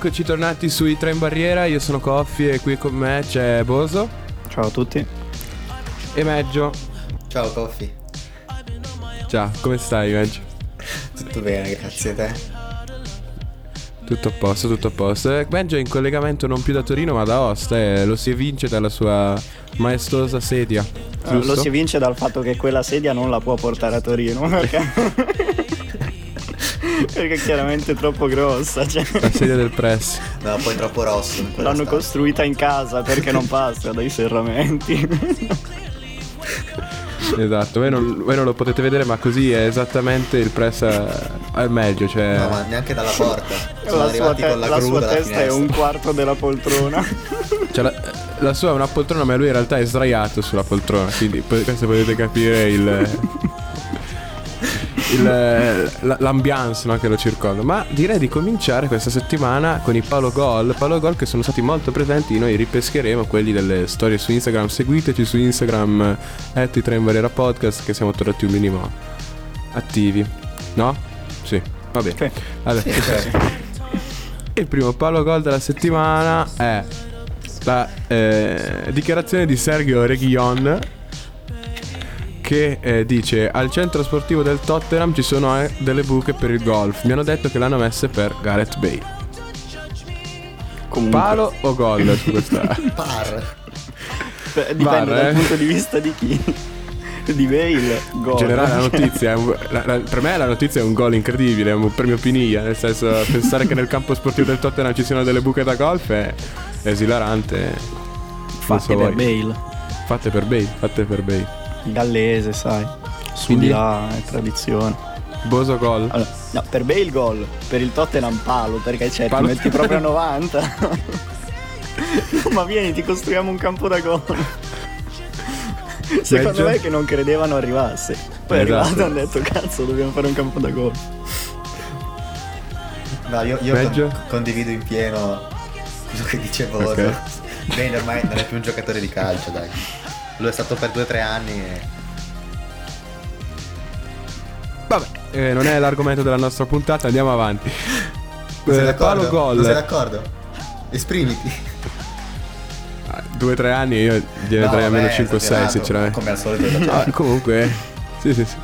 Eccoci tornati sui tre in barriera, io sono Coffi e qui con me c'è Boso Ciao a tutti. e Meggio. Ciao Coffi, Ciao, come stai Meggio? tutto bene, grazie a te. Tutto a posto, tutto a posto. Eh, Meggio è in collegamento non più da Torino ma da Osta e lo si evince dalla sua maestosa sedia. Eh, Lo giusto? si evince dal fatto che quella sedia non la può portare a Torino perché, perché è chiaramente troppo grossa. cioè, La sedia del press. No, poi troppo rosso. l'hanno stanza. costruita in casa perché non passa dai serramenti. Esatto, voi non, voi non lo potete vedere ma così è esattamente il press al meglio, cioè... No, ma neanche dalla porta. Sono La sua, te- con la, la sua testa è un quarto della poltrona. Cioè, la, la sua è una poltrona, ma lui in realtà è sdraiato sulla poltrona. Quindi questo potete capire il. Il- la- l'ambiance no, che lo circonda. Ma direi di cominciare questa settimana con i Palo Gol. Palo Gol che sono stati molto presenti. Noi ripescheremo quelli delle storie su Instagram. Seguiteci su Instagram, at i tre in barriera podcast, che siamo tornati un minimo attivi. No? Sì, va bene. Ok. Allora, Sì, cioè, il primo palo gol della settimana è la eh, dichiarazione di Sergio Reguilon che eh, dice al centro sportivo del Tottenham ci sono eh, delle buche per il golf. Mi hanno detto che l'hanno messe per Gareth Bale. Comunque, Palo o gol su questa? par. eh, dipende Var, dal eh. punto di vista di chi. Di Bale, gol. In generale la notizia è un- la- la- per me la notizia è un gol incredibile, è un premio Piniglia, nel senso pensare che nel campo sportivo del Tottenham ci siano delle buche da golf è, è esilarante. Non Fatti so per voi. Bale. Fatte per Bale, fatte per Bale. Gallese, sai. Su Quindi? di là è tradizione. Boso gol. Allora, no, per Bale il gol, per il Tottenham palo, perché cioè, Palo. ti metti proprio a 90. Ma vieni, ti costruiamo un campo da gol. Secondo me è che non credevano arrivasse. Poi è Esatto. arrivato e hanno detto cazzo dobbiamo fare un campo da gol. No, io, io con- condivido in pieno quello che dicevo. Ok. Bene, ormai non è più un giocatore di calcio, dai. Lui è stato per 2-3 anni e... Vabbè, eh, non è l'argomento della nostra puntata, andiamo avanti. Eh, d'accordo? palo Non sei gol. d'accordo? Esprimiti. Ah, Due o tre anni io gliene No, darei almeno vabbè, 5 o 6 esagerato, sinceramente. Come al solito esagerato. Ah, comunque, sì sì sì.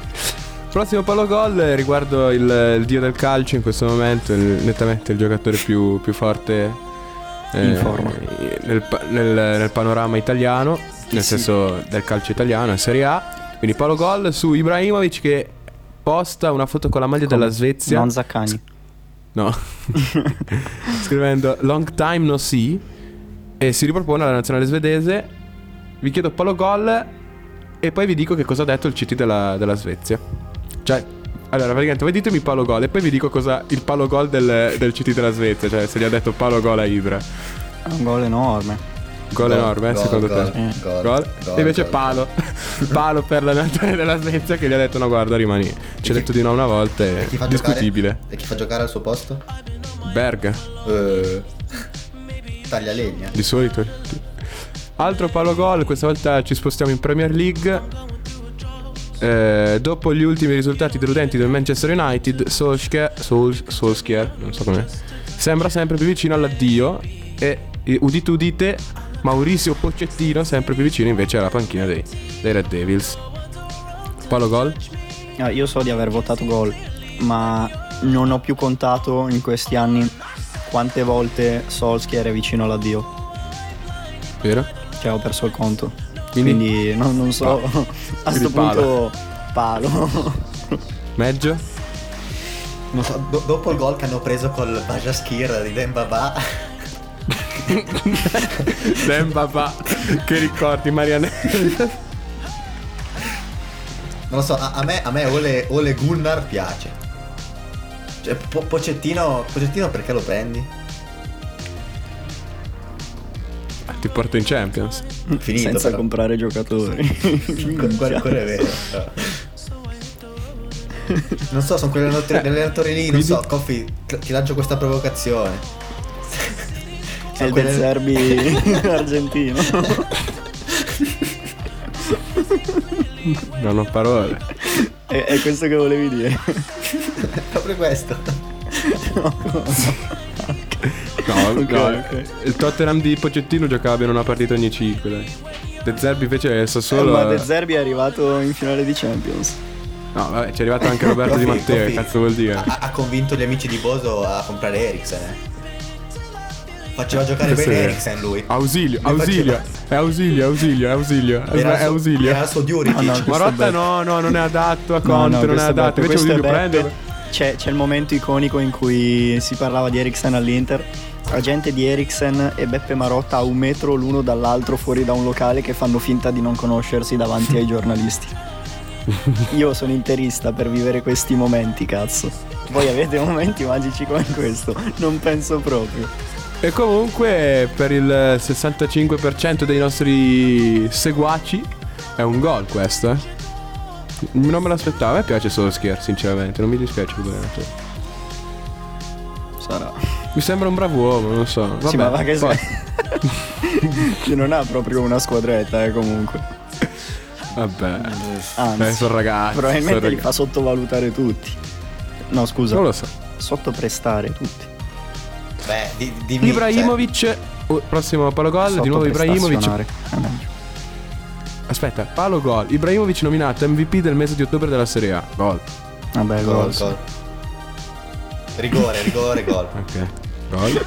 Prossimo palo gol eh, riguardo il, il dio del calcio in questo momento, il- nettamente il giocatore più, più forte eh, In forma. nel, nel- nel panorama italiano, nel Sì. senso del calcio italiano, in Serie A. Quindi palo gol su Ibrahimovic che posta una foto con la maglia della Svezia. Non Zaccagni. No. Scrivendo long time no see e si ripropone alla nazionale svedese. Vi chiedo palo gol e poi vi dico che cosa ha detto il CT della, della Svezia. Cioè, allora praticamente voi ditemi palo gol e poi vi dico cosa il palo gol del, del CT della Svezia, cioè se gli ha detto palo gol a Ibra. È un gol enorme. Gol enorme, eh, gol, secondo gol, te? Gol, Gol? gol, e invece gol. palo. palo per la nazionale della Svezia che gli ha detto no guarda rimani. Ci ha detto di no una volta E e discutibile. giocare? E chi fa giocare al suo posto? Berg. Eh, taglia legna. Di solito. Altro palo gol, questa volta ci spostiamo in Premier League. Eh, dopo gli ultimi risultati deludenti del Manchester United, Solskjaer, Sol- Solskjaer, non so come, sembra sempre più vicino all'addio e eh, udite udite, Maurizio Pochettino sempre più vicino invece alla panchina dei, dei Red Devils. Palo gol? Ah, io so di aver votato gol, ma non ho più contato in questi anni quante volte Solskjaer è vicino all'addio. Vero? Cioè ho perso il conto. Quindi? Quindi, non, non so. A Quindi sto punto palo. Meggio? Non so, do- dopo il gol che hanno preso col Bajaskir di Dembaba, Dem papà, che ricordi Marianne? non lo so, a, a me, a me Ole, Ole Gunnar piace. Cioè, Po- Pocettino, Pocettino perché lo prendi? Ti porto in Champions. Finito Senza però. comprare giocatori. Quello, quello è vero. Non so, sono quegli allenatori, quegli allenatori lì, non so, Coffi, ti lancio questa provocazione. È il quelle- del Serbi argentino. Non ho parole. è, è questo che volevi dire. Proprio questo. No, Ok, no, ok. il Tottenham di Pocettino giocava bene una partita ogni 5, dai. De Zerbi invece è Sassuolo. Eh, ma De Zerbi è arrivato in finale di Champions. No, vabbè, ci è arrivato anche Roberto Di Matteo, che confi- cazzo vuol dire? Ha, ha convinto gli amici di Boso a comprare Eriksen. eh. Faceva giocare Sì. bene Eriksen lui. Ausilio, Lui ausilio, faceva- è ausilio, ausilio, è ausilio, è, Era è suo- ausilio. Era il suo Diuric. No, no, Marotta no, no, non è adatto a No, Conte, no, non è adatto. Invece Ausilio prende. C'è, c'è il momento iconico in cui si parlava di Eriksen all'Inter. La gente di Eriksen e Beppe Marotta a un metro l'uno dall'altro fuori da un locale che fanno finta di non conoscersi davanti ai giornalisti. Io sono interista per vivere questi momenti, cazzo. Voi avete momenti magici come questo? Non penso proprio. E comunque per il 65% dei nostri seguaci è un gol questo, eh. Non me l'aspettavo, a me piace solo Solskjaer, sinceramente, non mi dispiace per l'allenatore. Sarà. Mi sembra un bravo uomo, non so. Vabbè, sì, ma va che poi- sei. che non ha proprio una squadretta, eh, comunque. Vabbè. Anzi, Eh, sono ragazzi. probabilmente sono li ragazzi. fa sottovalutare tutti. No, scusa, Non lo so. sottoprestare tutti. Beh, di, di, Ibrahimovic, oh, prossimo palo gol, di nuovo Ibrahimovic. Sottoprestazionare. Aspetta, palo gol. Ibrahimovic nominato MVP del mese di ottobre della Serie A. Gol. Vabbè, gol. gol, gol. Rigore, rigore, gol. Ok. Gol.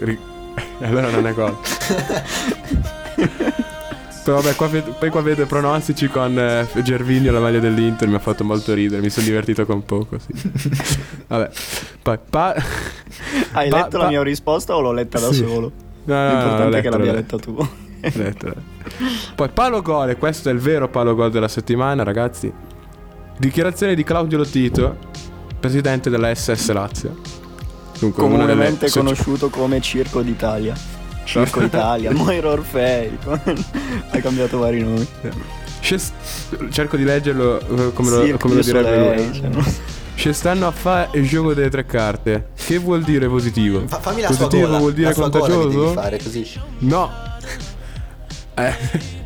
Ri- allora non è gol. Però vabbè, qua ved- poi qua vedo i pronostici con eh, Gervinho la maglia dell'Inter, mi ha fatto molto ridere, mi sono divertito con poco, sì. vabbè. Poi pa- Hai Pa- letto la pa- mia risposta o l'ho letta da Sì. solo? No, no, no, L'importante l'ho è che l'abbia letta tu. Poi palo gol, e questo è il vero palo gol della settimana, ragazzi. Dichiarazione di Claudio Lotito, presidente della SS Lazio. Dunque, delle Comunemente soci- conosciuto come Circo d'Italia. Circo Italia, Moiro Orfei. Hai cambiato vari nomi. Cerco di leggerlo eh, come lo, come lo direbbe Soleil, lui. cioè, no? Ci stanno a fare il gioco delle tre carte. Che vuol dire positivo? Fa- fammi la sua positivo gola. vuol dire la sua gola che contagioso? devi fare così. No. Eh.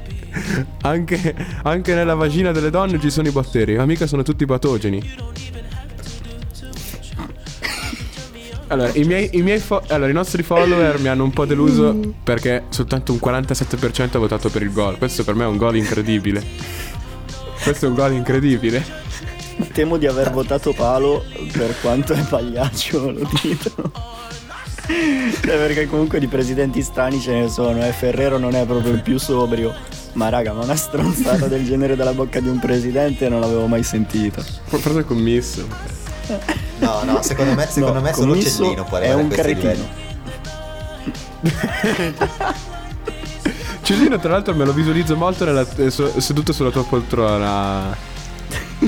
Anche, anche nella vagina delle donne ci sono i batteri, ma mica sono tutti patogeni. Allora i, miei, i miei fo- allora, i nostri follower mi hanno un po' deluso perché soltanto un 47% ha votato per il gol. Questo per me è un gol incredibile. Questo è un gol incredibile. Temo di aver votato palo per quanto è pagliaccio, lo dico. Cioè, perché comunque di presidenti strani ce ne sono, eh. Ferrero non è proprio il più sobrio. Ma raga, ma una stronzata del genere dalla bocca di un presidente non l'avevo mai sentita. Forse è commesso. No, no, secondo me, secondo No, me solo commisso Cellino può è arrivare a un cretino. Cellino, tra l'altro, me lo visualizzo molto nella- eh, seduto sulla tua poltrona.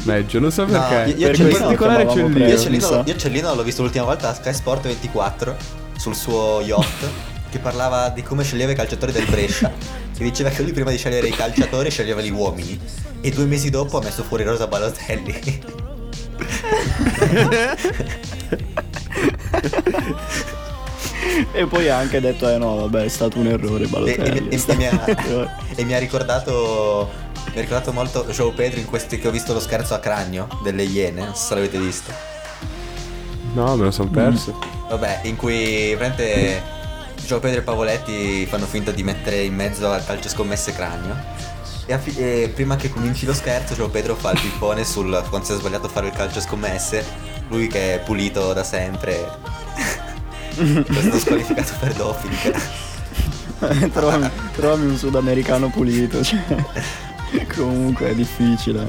Meglio, non so No, perché. io- io in Cellino lo particolare Cellino. Io Cellino, io Cellino l'ho visto l'ultima volta a Sky Sport 24 sul suo yacht che parlava di come sceglieva i calciatori del Brescia e diceva che lui prima di scegliere i calciatori sceglieva gli uomini e due mesi dopo ha messo fuori Rosa Balotelli E poi ha anche detto, eh no, vabbè, è stato un errore, e, Balotelli. e- e stato mi ha, e mi ha ricordato mi ha ricordato molto Joe Pedro in questi che ho visto lo scherzo a cranio delle Iene non so se l'avete visto No, me lo sono perso. Vabbè, in cui praticamente Gio Pedro e Pavoletti fanno finta di mettere in mezzo al calcio scommesse cranio. E, a fi- e prima che cominci lo scherzo, Gio Pedro fa il pippone sul quando si è sbagliato a fare il calcio scommesse. Lui che è pulito da sempre. è stato squalificato per doping. trovami, trovami un sudamericano pulito, cioè. Comunque è difficile.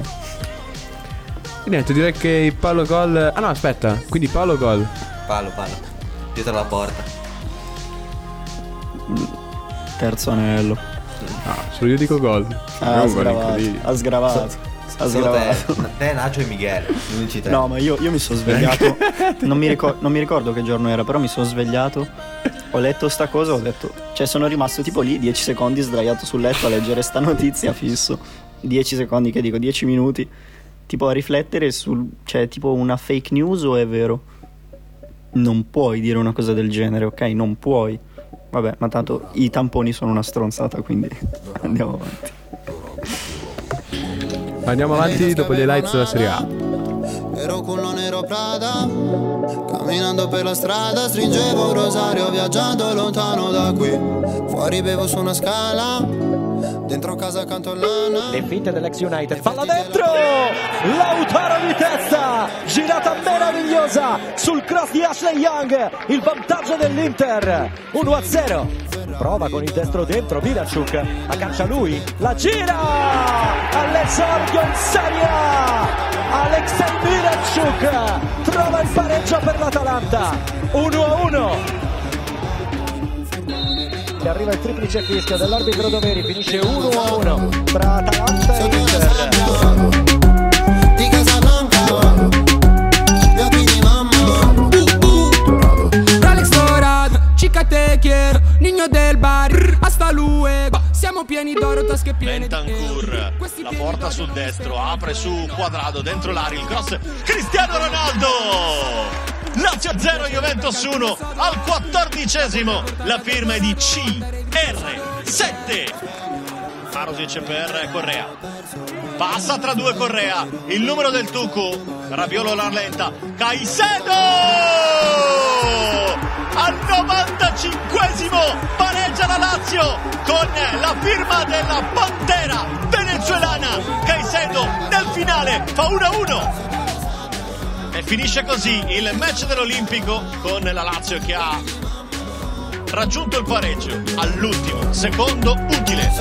E niente, direi che il palo gol. Ah no, aspetta. Quindi palo gol. Palo, palo. Dietro la porta. Terzo anello. Ah, solo io dico gol. Ah, È ha sgravato. Ha sgravato. Ha Solo te, sgravato. te, Nacho e Miguel. gli unici tre. No, ma io, io mi sono svegliato. Non mi, ricor- non mi ricordo che giorno era, però mi sono svegliato. Ho letto sta cosa, ho detto. Cioè, sono rimasto tipo lì 10 secondi sdraiato sul letto a leggere sta notizia fisso. 10 secondi, che dico, 10 minuti. Tipo a riflettere sul. Cioè, tipo una fake news o è vero? Non puoi dire una cosa del genere, ok? Non puoi. Vabbè, ma tanto i tamponi sono una stronzata, quindi andiamo avanti. Andiamo avanti dopo gli highlights della Serie A. Ero culo nero Prada Camminando per la strada Stringevo un rosario viaggiando lontano da qui Fuori bevo su una scala Dentro casa canto lana Le finte dell'ex United, palla dentro! Lautaro di testa! Girata meravigliosa sul cross di Ashley Young, il vantaggio dell'Inter, 1-0. Prova con il destro dentro, Miracciuk, aggancia lui, la gira! All'esordio in Serie! Alexei Miracciuk trova il pareggio per l'Atalanta, 1-1. E arriva il triplice fischio dell'arbitro Doveri, finisce 1-1 tra Atalanta e Inter. Siamo pieni d'oro, tasche piene di Bentancur Questi la porta sul destro, apre su quadrado dentro l'area, il cross Cristiano Ronaldo! Lazio 0, Juventus 1 al quattordicesimo, la firma è di CR7. Marosic per Correa. Passa tra due Correa, il numero del Tucu, Rabiolo la lenta, Caicedo! Al 95esimo pareggia la Lazio con la firma della Pantera venezuelana. Caicedo nel finale fa 1-1. E finisce così il match dell'Olimpico con la Lazio che ha raggiunto il pareggio all'ultimo secondo utile.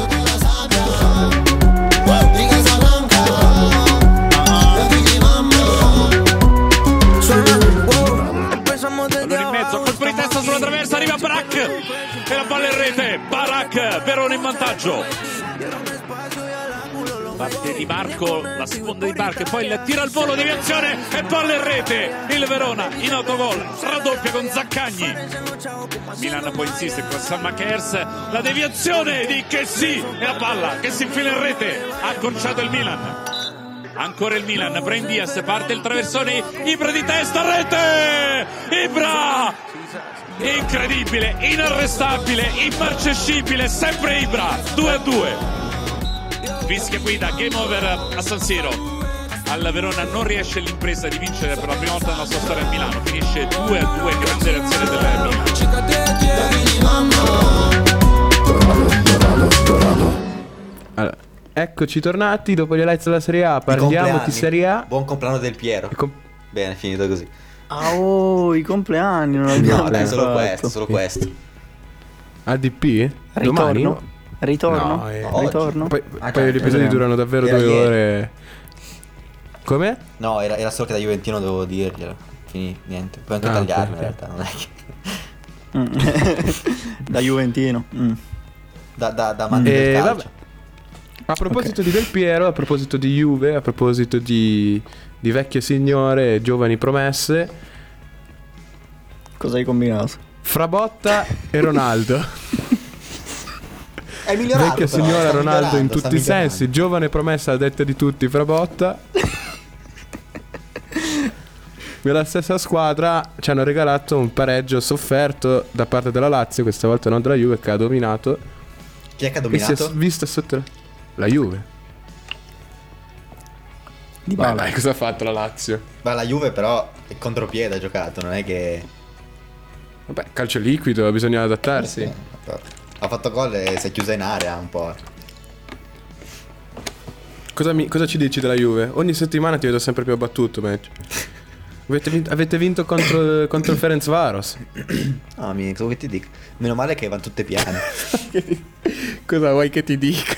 Pallone in mezzo, colpo di testa sulla traversa, arriva Barak e la palla in rete. Barak, Verona in vantaggio. Parte di Marco, la sponda di Marco e poi il tiro al volo, deviazione e palla in rete. Il Verona in autogol, raddoppia con Zaccagni. Milan poi insiste con San Makers, la deviazione di Chessy e la palla che si infila in rete. Ha accorciato il Milan. Ancora il Milan, Brain Diaz, parte il traversone, Ibra di testa, rete! Ibra! Incredibile, inarrestabile, immarcescibile, sempre Ibra, 2 a 2. Fischia guida, game over a San Siro. Al Verona non riesce l'impresa di vincere per la prima volta nella sua storia a Milano, finisce 2 a 2, grande reazione del Milan. Chica te quiero. Allora, eccoci tornati dopo gli highlights della Serie A. Parliamo di. Serie A. Buon compleanno del Piero. Com- Bene, finito così. Ah, oh, i compleanni non abbiamo No, dai, solo questo, solo questo. ADP? Domani? Ritorno? Ritorno? No, eh. Ritorno? Poi, Ah, poi cioè, gli episodi eh, durano davvero era due ieri. ore. Come? No, era, era solo che da Juventino dovevo dirglielo. Quindi niente. Puoi anche Ah, tagliarlo ok, in realtà, non è che. Mm. da Juventino. Mm. Da, da, da amanti Eh, del calcio. vabbè. A proposito di Del Piero, a proposito di Juve, a proposito di, di vecchie signore e giovani promesse, Cosa hai combinato? Frabotta e Ronaldo. È migliorato. Vecchia però, signora Ronaldo in tutti i sensi, giovane promessa detta di tutti Frabotta. Nella stessa squadra ci hanno regalato un pareggio sofferto da parte della Lazio, questa volta non della Juve che ha dominato. Chi è che ha E si è dominato? vista sotto la Juve. Di balla. vai, cosa ha fatto la Lazio? Ma la Juve però è contropiede ha giocato, non è che... Vabbè, calcio liquido, bisogna adattarsi. Sì, Ha fatto gol e si è chiusa in area un po'. Cosa, mi- cosa ci dici della Juve? Ogni settimana ti vedo sempre più abbattuto, match. Avete vinto, avete vinto contro, contro il Ferenc Varos. No, vuoi che ti dico? Meno male che vanno tutte piane. Cosa vuoi che ti dica?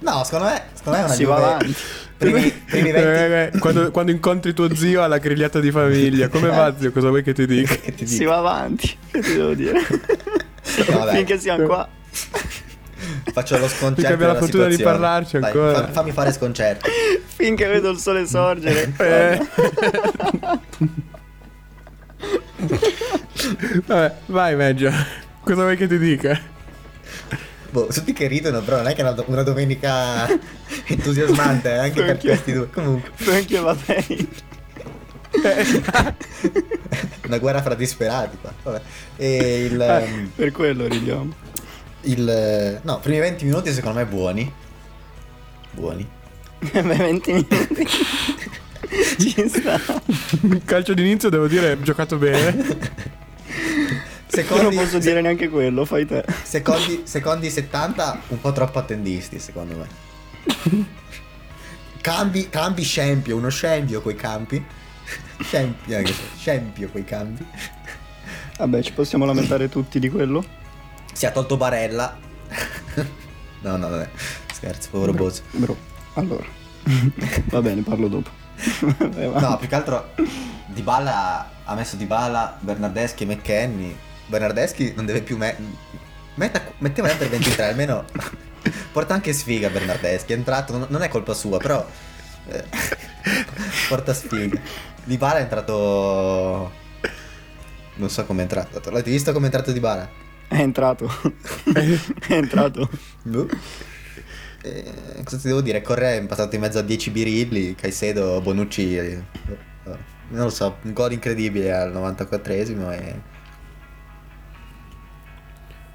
No, secondo me, secondo me è una Si Juve... va avanti. Primi, primi 20... Eh, eh, quando, quando incontri tuo zio alla grigliata di famiglia, come va zio? Cosa vuoi che ti dica? che ti Si dico? va avanti. Che ti devo dire? No. Finché siamo qua. Faccio lo sconcerto Mica abbiamo la fortuna di parlarci Dai, ancora. fa- fammi fare sconcerto. Finché vedo il sole sorgere. Eh. Vabbè, vai meglio. Cosa vuoi che ti dica? Boh, tutti che ridono, però non è che è una, do- una domenica entusiasmante, eh, anche per questi due. Comunque, Finché va bene. una guerra fra disperati qua. Vabbè. E il, ehm, Per quello ridiamo. il... No, primi 20 minuti secondo me buoni. Buoni. Beh, 20 minuti. Ci sta. Il calcio d'inizio devo dire giocato bene. Io non Secondi, posso dire neanche quello, fai te. secondi, secondi 70, un po' troppo attendisti, secondo me. Cambi, cambi scempio, uno scempio coi campi. Scempio, scempio coi cambi. Vabbè, ci possiamo lamentare tutti di quello? Si è tolto Barella. no, no, vabbè. Scherzo, povero Bozzo. Bro, allora. Va bene, parlo dopo. No, più che altro Dybala ha messo Dybala, Bernardeschi e McKenny. Bernardeschi non deve più me- metta, metteva per 23, almeno porta anche sfiga Bernardeschi, è entrato, non, non è colpa sua, però eh, porta sfiga. Dybala è entrato non so come è entrato. L'avete visto come è entrato Dybala? È entrato. è entrato. Eh, cosa ti devo dire? Correa è passato in mezzo a 10 birilli, Caicedo, Bonucci, eh, non lo so, un gol incredibile al 94esimo e...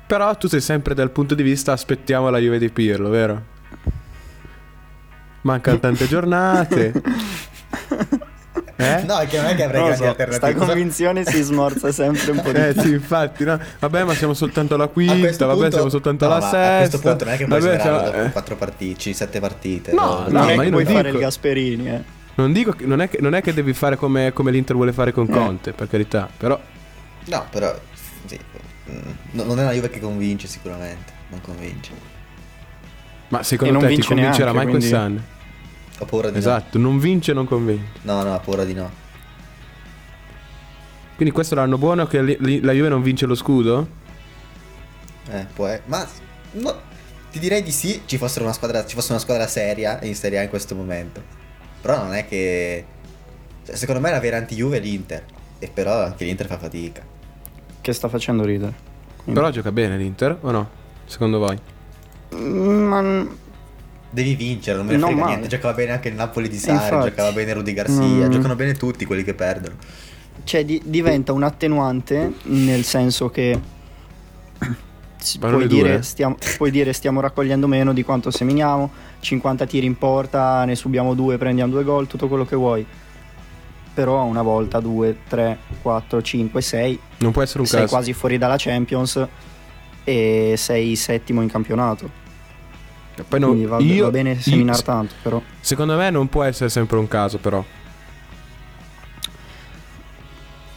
Però tu sei sempre dal punto di vista aspettiamo la Juve di Pirlo, vero? Mancano tante giornate. Eh? No, è che non è che avrei grandi so, alternative. sta convinzione si smorza sempre un po' di Eh più. sì, infatti, no? Vabbè, ma siamo soltanto alla quinta, vabbè, punto- siamo soltanto no, alla ma sesta. A questo punto non è che puoi Vabbè, superarlo siamo- eh. 4 partite, 7 partite. No, no, no, non è ma che io puoi non fare dico- il Gasperini, eh. Non dico che non è che, non è che devi fare come, come l'Inter vuole fare con Conte, per carità, però No, però sì, mm, no- non è una Juve che convince sicuramente, non convince. ma secondo non te ti vince convincerà neanche, mai quindi- quest'anno? Ho paura di Esatto, non vince non convince. no. No, no, ho paura di no. Quindi questo è l'anno buono che li- li- la Juve non vince lo scudo? Eh, può e- Ma no, ti direi di sì, ci fosse una squadra, ci fosse una squadra seria in Serie A in questo momento. Però non è che cioè, secondo me la vera anti-Juve è l'Inter. E però anche l'Inter fa fatica. Che sta facendo ridere. Quindi- Però gioca bene l'Inter o no? Secondo voi? Mm, Ma Devi vincere, non me ne Non frega male. niente. Giocava bene anche il Napoli di Sarri, Infatti. giocava bene Rudy Garcia, Mm. giocano bene tutti quelli che perdono. cioè, di- diventa un attenuante nel senso che puoi, dire, dure. stiamo, puoi dire stiamo raccogliendo meno di quanto seminiamo, 50 tiri in porta, ne subiamo due, prendiamo due gol, tutto quello che vuoi. Però una volta, due, tre, quattro, cinque, sei, Non può essere un sei caso. quasi fuori dalla Champions e sei settimo in campionato. Poi no- Quindi va, io- va bene io- seminar tanto, però. Secondo me non può essere sempre un caso, però.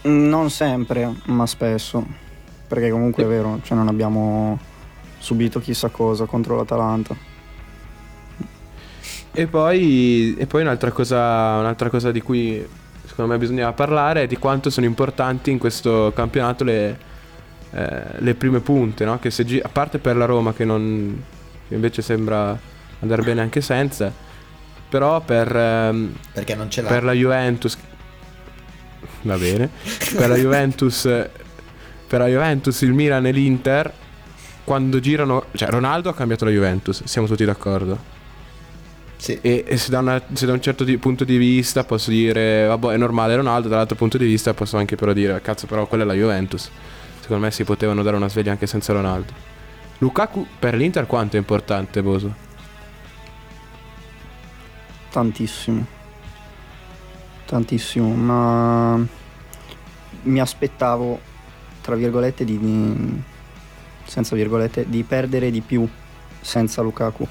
Non sempre, ma spesso. Perché comunque è vero, cioè non abbiamo subito chissà cosa contro l'Atalanta. E poi, e poi un'altra, cosa, un'altra cosa di cui secondo me bisognava parlare è di quanto sono importanti in questo campionato le, eh, le prime punte, no? Che se a parte per la Roma che, non, invece sembra andare bene anche senza, però per, ehm, Perché non ce l'ha. per la Juventus va bene. Per la Juventus per la Juventus il Milan e l'Inter quando girano cioè Ronaldo ha cambiato la Juventus siamo tutti d'accordo. Sì. e, e se, da una- se da un certo di- punto di vista posso dire vabbè è normale Ronaldo dall'altro punto di vista posso anche però dire cazzo però quella è la Juventus. Secondo me si potevano dare una sveglia anche senza Ronaldo Lukaku per l'Inter quanto è importante Boso? Tantissimo. Tantissimo, ma mi aspettavo, tra virgolette, di, di- senza virgolette, di perdere di più senza Lukaku.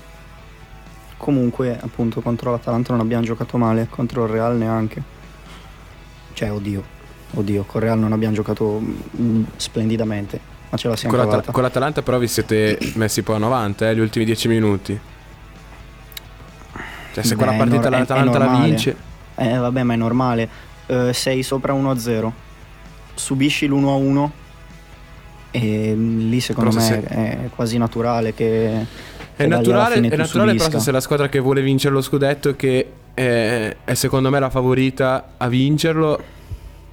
Comunque, appunto, contro l'Atalanta non abbiamo giocato male, contro il Real neanche. Cioè, oddio, oddio, con il Real non abbiamo giocato mm, splendidamente, ma ce la siamo Con, cavata. con l'Atalanta però vi siete messi poi a 90 eh, gli ultimi 10 minuti. Cioè se Beh, quella è partita è- l'Atalanta è la vince. Eh vabbè ma è normale. Eh, Sei sopra 1-0 Subisci l'1-1 E lì secondo Però me se- è quasi naturale che È che naturale, è tu naturale però se la squadra che vuole vincere lo scudetto che eh, è secondo me la favorita a vincerlo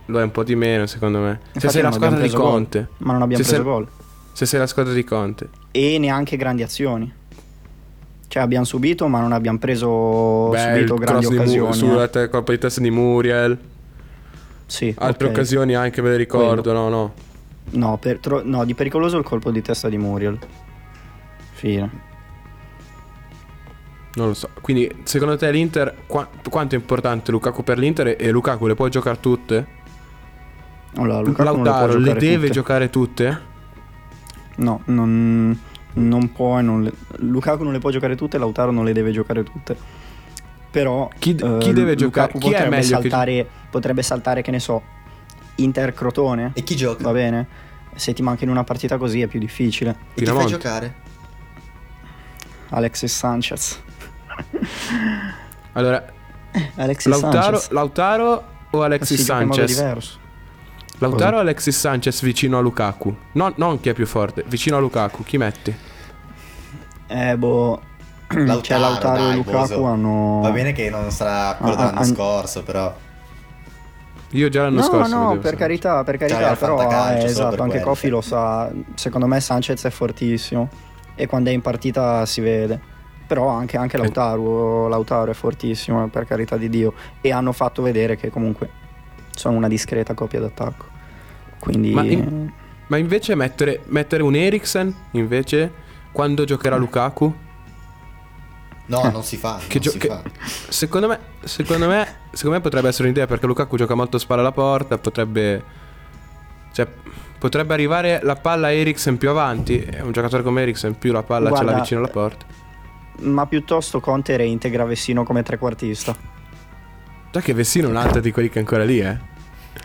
lo è un po' di meno secondo me. Se Infatti sei la squadra di preso gol, Conte. Ma non abbiamo Se preso sei- gol. se sei la squadra di Conte. E neanche grandi azioni. Cioè abbiamo subito ma non abbiamo preso Beh, subito grandi cross di Mu- occasioni sulla eh. colpa di testa di Muriel. Sì, altre ok. occasioni anche me le ricordo no no. No, per- tro- no, di pericoloso il colpo di testa di Muriel. Fine. Non lo so. Quindi, secondo te l'Inter, qua- quanto è importante Lukaku per l'Inter e- e Lukaku le può giocare tutte? Allora, Lukaku Lautaro le, deve tutte. giocare tutte? No, non, non può e non le- Lukaku non le può giocare tutte, Lautaro non le deve giocare tutte. Però Chi- eh, chi deve Lukaku giocare? Chi è potrebbe meglio che- saltare, potrebbe saltare, che ne so, Inter Crotone. E chi gioca? Va bene? Se ti manca in una partita così è più difficile. E chi fai Pinamonti. giocare? Alexis Sanchez. Allora, Alexis Lautaro, Sanchez. Lautaro o Alexis Sanchez? Lautaro o Alexis Sanchez vicino a Lukaku? No, non chi è più forte, vicino a Lukaku, chi metti? Eh, boh. Lautaro, cioè, Lautaro dai, e Lukaku Boso. hanno. Va bene che non sarà quello Ah, dell'anno ah, scorso, però. Io già l'anno No, scorso no, vedevo per Sanchez. carità, per carità, Cioè, però eh, esatto, per anche. Kofi lo sa. Secondo me Sanchez è fortissimo e quando è in partita si vede. Però anche, anche Lautaro, Lautaro è fortissimo, eh, per carità di Dio. E hanno fatto vedere che comunque sono una discreta coppia d'attacco. Quindi Ma in- Ma invece mettere, mettere un Eriksen, invece, quando giocherà Lukaku? No, non si fa. Che non gio- si che- fa. Secondo me, secondo me, secondo me potrebbe essere un'idea perché Lukaku gioca molto spalla alla porta, potrebbe cioè potrebbe arrivare la palla a Eriksen più avanti, è un giocatore come Eriksen più la palla ce l'ha Guarda, vicino alla porta. ma piuttosto Conte reintegra Vessino come trequartista. Già che Vessino è un altro di quelli che è ancora lì, eh.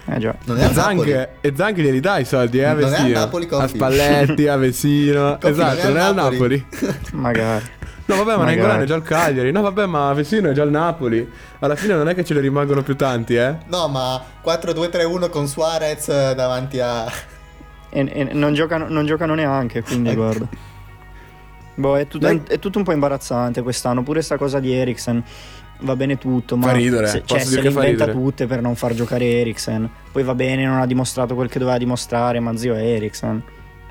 Eh già. Non è E a Napoli. Zang, e Zang glieli dai i soldi, eh, a Non è a Vessino. Napoli, Coffi. a Spalletti, a Vessino. Esatto, non è al Napoli. Magari. No, vabbè, ma Magari. Nengolan è già al Cagliari. No, vabbè, ma Vessino è già al Napoli. Alla fine non è che ce ne rimangono più tanti, eh. No, ma 4-2-3-1 con Suarez eh, davanti a. E, e non, giocano, non giocano neanche, quindi guarda. Boh, è, tutto- Dai. è tutto un po' imbarazzante quest'anno. Pure sta cosa di Eriksen va bene tutto, ma Fa ridere, se, posso cioè, dire se le inventa ridere. tutte per non far giocare Eriksen. Poi va bene, non ha dimostrato quel che doveva dimostrare, ma zio è Eriksen.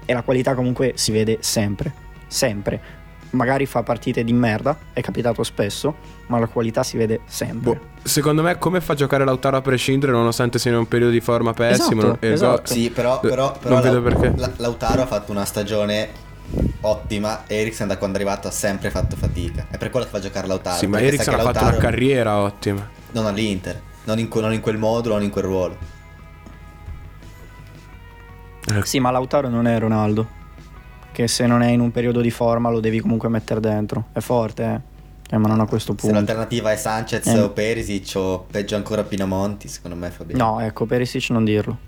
E la qualità comunque si vede sempre, sempre. Magari fa partite di merda, è capitato spesso, ma la qualità si vede sempre. Boh, secondo me, come fa a giocare Lautaro a prescindere, nonostante sia in un periodo di forma pessimo? Esatto, esatto. Sì, però, Eh, però, però non vedo la- perché. la- Lautaro ha fatto una stagione ottima. Eriksen da quando è arrivato ha sempre fatto fatica. È per quello che fa giocare Lautaro. Sì, ma Eriksen ha che fatto Lautaro- una carriera ottima. Non all'Inter. Non in, non in quel modulo, non in quel ruolo. Sì, ma Lautaro non è Ronaldo. Che se non è in un periodo di forma lo devi comunque mettere dentro. È forte, eh. Eh, ma non a questo Se punto. l'alternativa è Sanchez Eh. o Perisic o peggio ancora Pinamonti, secondo me fa bene. No, ecco, Perisic non dirlo.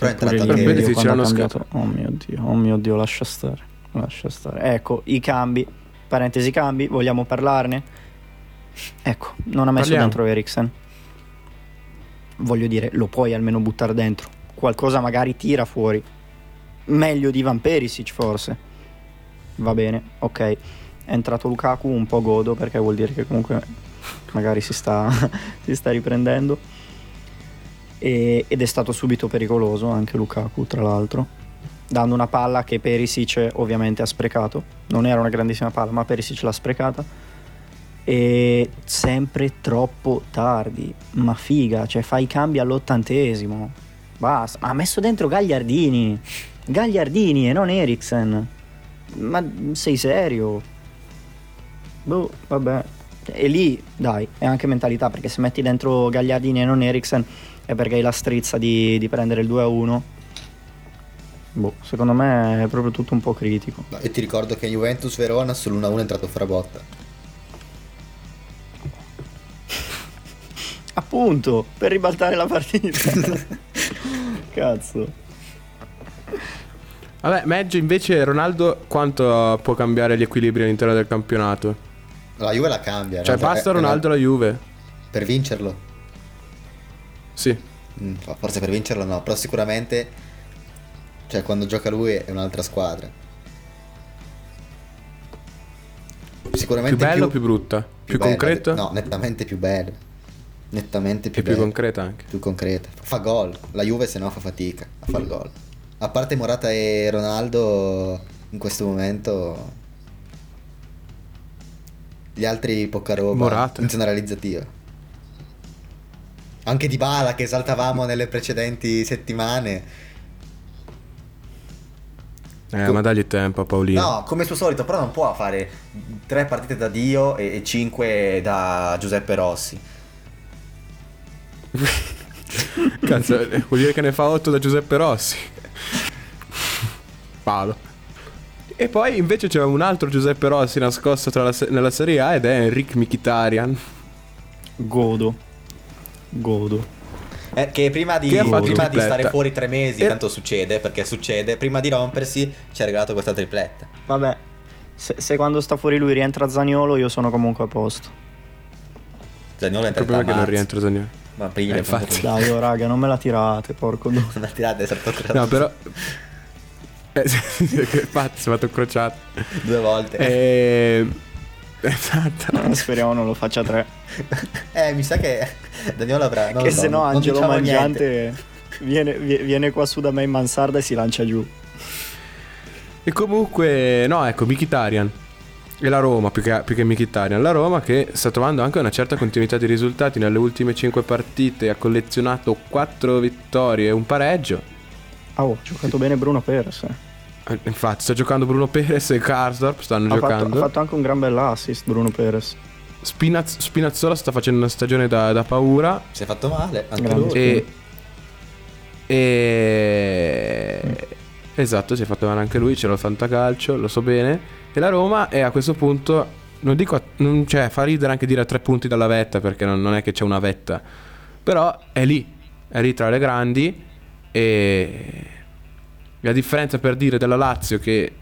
Però è lì, anche- Perisic quando ha l'anno cambiato- Oh mio dio, oh mio dio, lascia stare. Lascia stare. Ecco, i cambi. Parentesi cambi, vogliamo parlarne? Ecco, non ha messo Parliamo. dentro Eriksen. Voglio dire, lo puoi almeno buttare dentro. Qualcosa magari tira fuori. Meglio di Ivan Perisic forse. Va bene, ok. È entrato Lukaku, un po' godo perché vuol dire che comunque magari si sta, si sta riprendendo. E- ed è stato subito pericoloso anche Lukaku, tra l'altro, dando una palla che Perisic ovviamente ha sprecato. Non era una grandissima palla, ma Perisic l'ha sprecata. E sempre troppo tardi. Ma figa, cioè fai i cambi all'ottantesimo. Basta. Ma ha messo dentro Gagliardini. Gagliardini e non Eriksen. Ma sei serio? Boh, vabbè. E lì, dai, è anche mentalità, perché se metti dentro Gagliardini e non Eriksen è perché hai la strizza di, di prendere il 2 a 1. Boh, secondo me è proprio tutto un po' critico. No, e ti ricordo che Juventus Verona sull'1-1 è entrato Frabotta. Appunto, per ribaltare la partita. Cazzo. Vabbè, Meggio invece Ronaldo quanto può cambiare gli equilibri all'interno del campionato? La Juve la cambia. Cioè, basta Ronaldo alla Juve? Per vincerlo. Sì. Mm, forse per vincerlo no, però sicuramente cioè quando gioca lui è un'altra squadra. Più Sicuramente bello o più brutta? Più, bella, concreto? No, nettamente più bello. Nettamente più E più concreta anche. Più concreta. Fa gol. La Juve se no fa fatica a far gol. A parte Morata e Ronaldo in questo momento gli altri poca roba Morata. in zona realizzativa. Anche Di Bala che esaltavamo nelle precedenti settimane. Eh, ma dagli tempo a Paolino. No, come suo solito, però non può fare tre partite da Dio e, e cinque da Giuseppe Rossi. Cazzo, vuol dire che ne fa 8 da Giuseppe Rossi. Palo. E poi invece c'è un altro Giuseppe Rossi nascosto tra la nella Serie A ed è Enric Mkhitaryan. Godo. Godo. Eh, che prima di, Che prima di stare fuori tre mesi, E- tanto succede, perché succede, prima di rompersi ci ha regalato questa tripletta. Vabbè, se, se quando sta fuori lui rientra Zaniolo, io sono comunque a posto. Zaniolo è Il entrato problema è a che non rientra Zaniolo. Ma aprile, Eh, infatti. Dai, oh, raga, non me la tirate, porco due. Una tirata è stato creato No, però... Eh, pazzo, si è fatto crociato. due volte. E... Esatto. Speriamo non lo faccia tre. Eh, mi sa che Daniolo avrà. non che se no Angelo diciamo. Mangiante viene, vie- viene qua su da me in mansarda e si lancia giù. E comunque, no, ecco, Mkhitaryan. E la Roma, più che, più che Mkhitaryan. La Roma che sta trovando anche una certa continuità di risultati. Nelle ultime 5 partite ha collezionato 4 vittorie e un pareggio. Ah, oh, ha giocato bene Bruno Perez. Eh. Infatti, sta giocando Bruno Perez e Karsdorp stanno Ha fatto, giocando. ha fatto anche un gran bel assist Bruno Perez. Spinaz- Spinazzola sta facendo una stagione da, da paura. Si è fatto male. Anche Grande. lui. E. E. Esatto, si è fatto male anche lui. C'è lo fantacalcio, lo so bene. E la Roma è a questo punto. Non dico. a- non- cioè, fa ridere anche dire a tre punti dalla vetta perché non, non è che c'è una vetta. Però è lì. È lì tra le grandi. E. La differenza per dire della Lazio che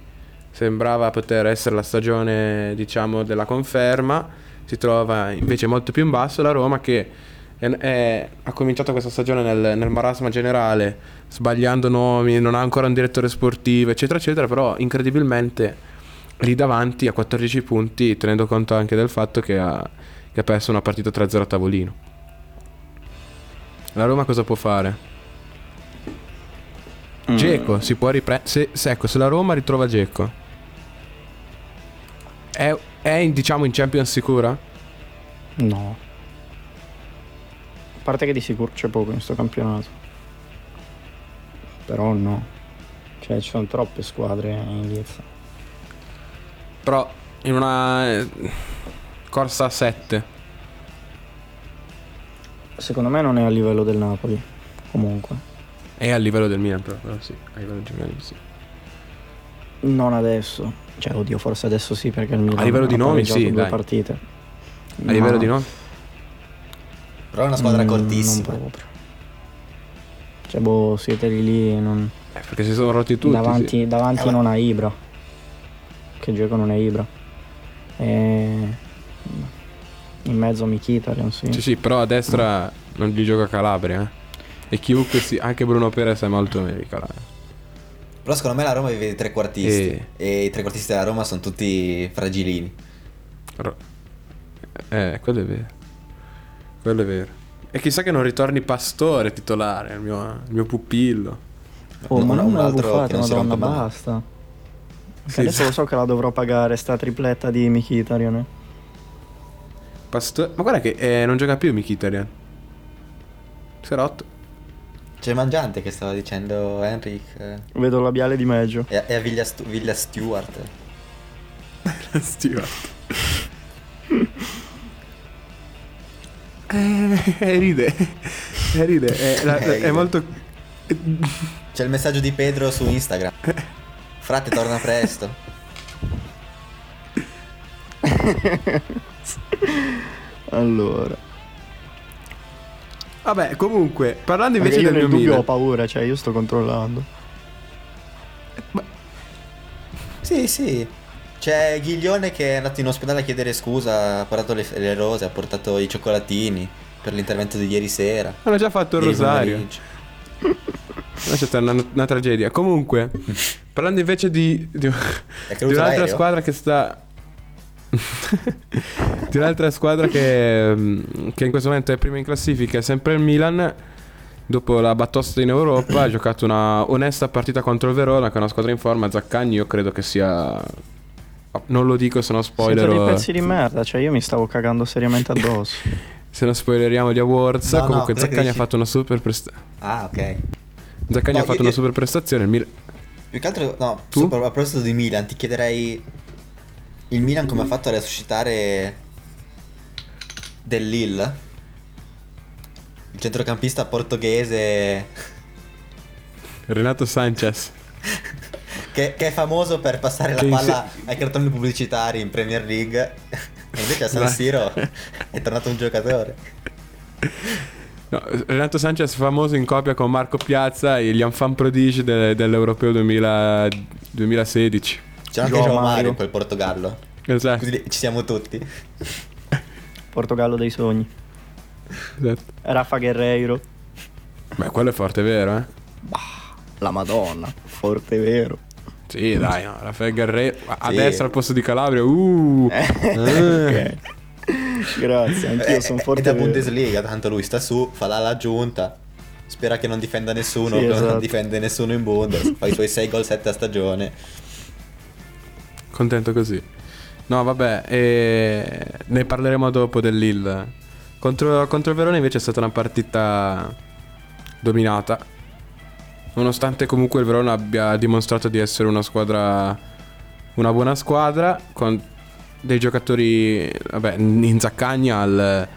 sembrava poter essere la stagione, diciamo, della conferma, si trova invece molto più in basso la Roma che è- è- ha cominciato questa stagione nel, nel marasma generale, sbagliando nomi, non ha ancora un direttore sportivo, eccetera, eccetera, però incredibilmente lì davanti a 14 punti, tenendo conto anche del fatto che ha, che ha perso una partita 3-0 a tavolino. La Roma cosa può fare? Geco si può riprendere. Se, se, ecco, se la Roma ritrova Geco, è, è in- diciamo in Champions sicura? No. A parte che di sicuro c'è poco in questo campionato. Però no. Cioè ci sono troppe squadre in liezza. Però in una eh, corsa a 7. Secondo me non è a livello del Napoli. Comunque. È a livello del Milan, però, però sì, a livello generale sì. Non adesso. Cioè, oddio, forse adesso sì perché il Milan A livello di nomi, sì, due dai. partite. A livello di no? Però è una squadra Mm, cortissima. Non proprio. Cioè, boh, siete lì lì non... Eh, perché si sono rotti tutti. davanti sì. davanti Eh, non ha Ibra. Che gioco non è Ibra. E... In mezzo Mkhitaryan, sì. Sì, sì, però a destra non gli gioca Calabria. eh. E chiunque si. Anche Bruno Perez è molto Calabria. Però secondo me la Roma vive di trequartisti. E- E i trequartisti della Roma sono tutti fragilini. Ro- Eh, quello è vero. Quello è vero. E chissà che non ritorni Pastore titolare, il mio, il mio pupillo. Oh, ma Un- non un altro buffate, che non si madonna, mai. basta. Sì, Adesso sì. lo so che la dovrò pagare, sta tripletta di Mkhitaryan. eh. Pastore. Ma guarda che eh, non gioca più Mkhitaryan. Si è rotto. C'è mangiante che stava dicendo Henrik. eh, Vedo il labiale di Meggio. E, e a Villa, Stu- Villa Stewart. Stewart. eh, ride. Eh, ride. È, la- Eh, è molto. C'è il messaggio di Pedro su Instagram. Frate, torna presto. Allora. Vabbè, comunque, parlando Perché invece io del mio dubbio ho paura, cioè io sto controllando. Sì, sì. C'è Ghiglione che è andato in ospedale a chiedere scusa, ha portato le, le rose, ha portato i cioccolatini per l'intervento di ieri sera. Hanno già fatto il rosario. c'è stata una, una tragedia. Comunque, parlando invece di, di, È di un'altra squadra che sta. Di un'altra squadra che, mm, che in questo momento è prima in classifica, è sempre il Milan. Dopo la batosta in Europa, ha giocato una onesta partita contro il Verona, che è una squadra in forma. Zaccagni, io credo che sia. Non lo dico, se no Siete spoiler. dei pezzi di merda, cioè io mi stavo cagando seriamente addosso. Se non spoileriamo gli awards. No, no, Comunque, che Zaccagni ha fatto una super prestazione. Ah, ok. Zaccagni No, ha fatto io- una super prestazione. Il Milan. Più che altro, no, Tu? sopra- a proposito di Milan, ti chiederei il Milan come ha fatto a resuscitare del Lille? Il centrocampista portoghese Renato Sanchez. che, che è famoso per passare la Che palla ai cartoni pubblicitari in Premier League. E invece a San Dai. Siro è tornato un giocatore. No, Renato Sanchez famoso in coppia con Marco Piazza e gli enfant prodige de- dell'Europeo 2000 2016. C'è anche Joao Mario. In quel Portogallo. Esatto, Così ci siamo tutti. Portogallo dei sogni. esatto. Rafa Guerreiro. Beh, quello è forte, vero, eh? La Madonna. Forte vero. Sì, dai, no, Raffaele Guerrero a Sì. destra al posto di Calabria. Uh. Ok. Grazie, anch'io Eh, sono è forte da vero. Bundesliga, tanto lui sta su, fa la l'aggiunta. Spera che non difenda nessuno, Sì, esatto. non difende nessuno in Bundes. Fa i suoi 6 gol 7 a stagione. Contento così. No, vabbè, e... ne parleremo dopo del Lille. Contro, contro il Verona invece è stata una partita dominata. Nonostante comunque il Verona abbia dimostrato di essere una squadra, una buona squadra, con dei giocatori, vabbè, in Zaccagni al,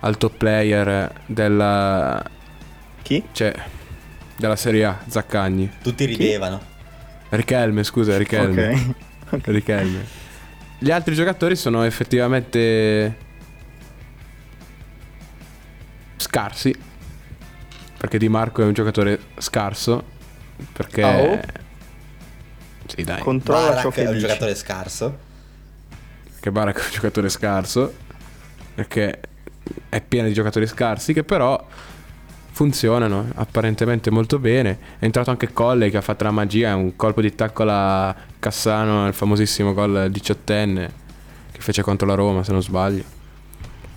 al top player della, Chi? cioè, della Serie A, Zaccagni. Tutti ridevano. Richelme, scusa, Richelme. Ok. Richelme. Gli altri giocatori sono effettivamente scarsi. Perché Di Marco è un giocatore scarso. Perché. Oh? Sì, dai. Controlla ciò Barak che è un dici. giocatore scarso. Che Barak è un giocatore scarso. Perché è pieno di giocatori scarsi. Che però funzionano apparentemente molto bene. È entrato anche Colle che ha fatto la magia. Un colpo di tacco alla Cassano. Il famosissimo gol diciottenne. Che fece contro la Roma, se non sbaglio.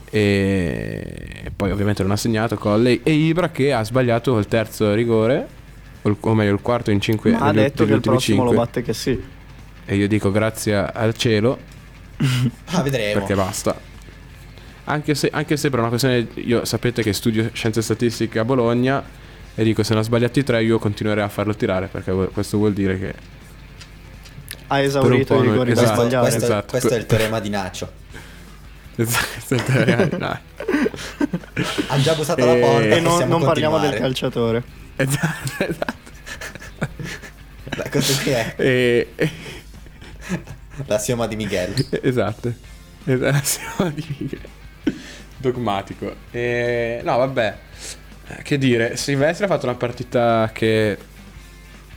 E poi ovviamente non ha segnato Colley. E Ibra che ha sbagliato il terzo rigore. O, il- o meglio, il quarto in cinque. Ma ha detto che il prossimo lo cinque. batte che sì. E io dico grazie al cielo. Ah, vedremo. Perché basta. Anche se, anche se per una questione. Io sapete che studio scienze statistiche a Bologna. E dico, se ne ha sbagliati tre, io continuerei a farlo tirare. Perché questo vuol dire che. Ha esaurito i rigori da esatto, questo, sbagliare. questo- Esatto. questo è il teorema di Nacho. Esatto, dai. Ha già bussato la porta. E non, non parliamo del calciatore. esatto, esatto. Dai, Questo qui è E, l'assioma di Miguel. esatto. Esatto. Dogmatico. E, no, vabbè. Eh, Che dire, Silvestre ha fatto una partita che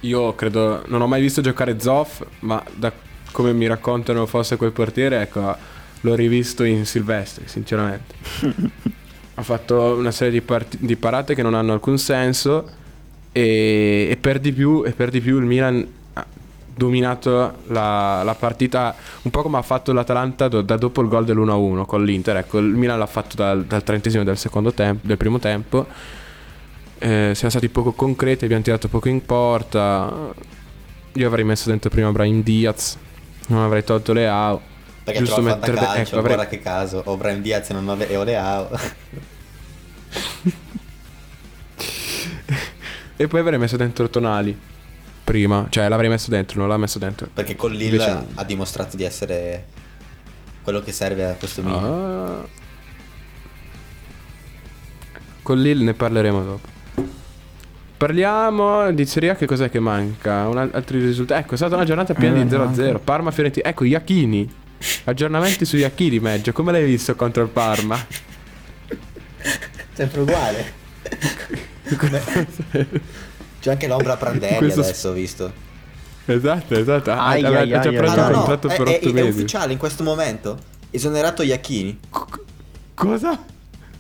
io credo non ho mai visto giocare Zoff, ma da come mi raccontano fosse quel portiere, ecco, l'ho rivisto in Silvestri, sinceramente. ha fatto una serie di, part- di parate che non hanno alcun senso e, e per di più, e per di più il Milan dominato la, la partita un po' come ha fatto l'Atalanta do- da dopo il gol dell'1-1 con l'Inter. Ecco, il Milan l'ha fatto dal, dal trentesimo del secondo tempo, del primo tempo. Eh, siamo stati poco concreti, abbiamo tirato poco in porta. Io avrei messo dentro prima Brahim Diaz, non avrei tolto Leao. Perché Giusto mettere fantacalcio, ecco, avrei- guarda che caso. O Brian Diaz non ave- e Oleao. E poi avrei messo dentro Tonali. Prima, cioè l'avrei messo dentro, non l'ha messo dentro. Perché con Lille Invece- ha dimostrato di essere quello che serve a questo Milan. Ah. Con Lille ne parleremo dopo. Parliamo di Serie A, che cos'è che manca? Un al- altri risultati. Ecco, è stata una giornata piena Eh, di 0-0. manca. Parma Fiorentina. Ecco, Iachini. Aggiornamenti su Iachini, Meggio. Come l'hai visto contro il Parma? Sempre uguale. C'è anche l'ombra Prandelli Questo- adesso, ho visto. esatto, esatto. Ha, Ai, aveva ai, già ai, preso ai, un ai. contratto è, per è- 8 è mesi. ufficiale in questo momento. Esonerato Iachini. Cosa?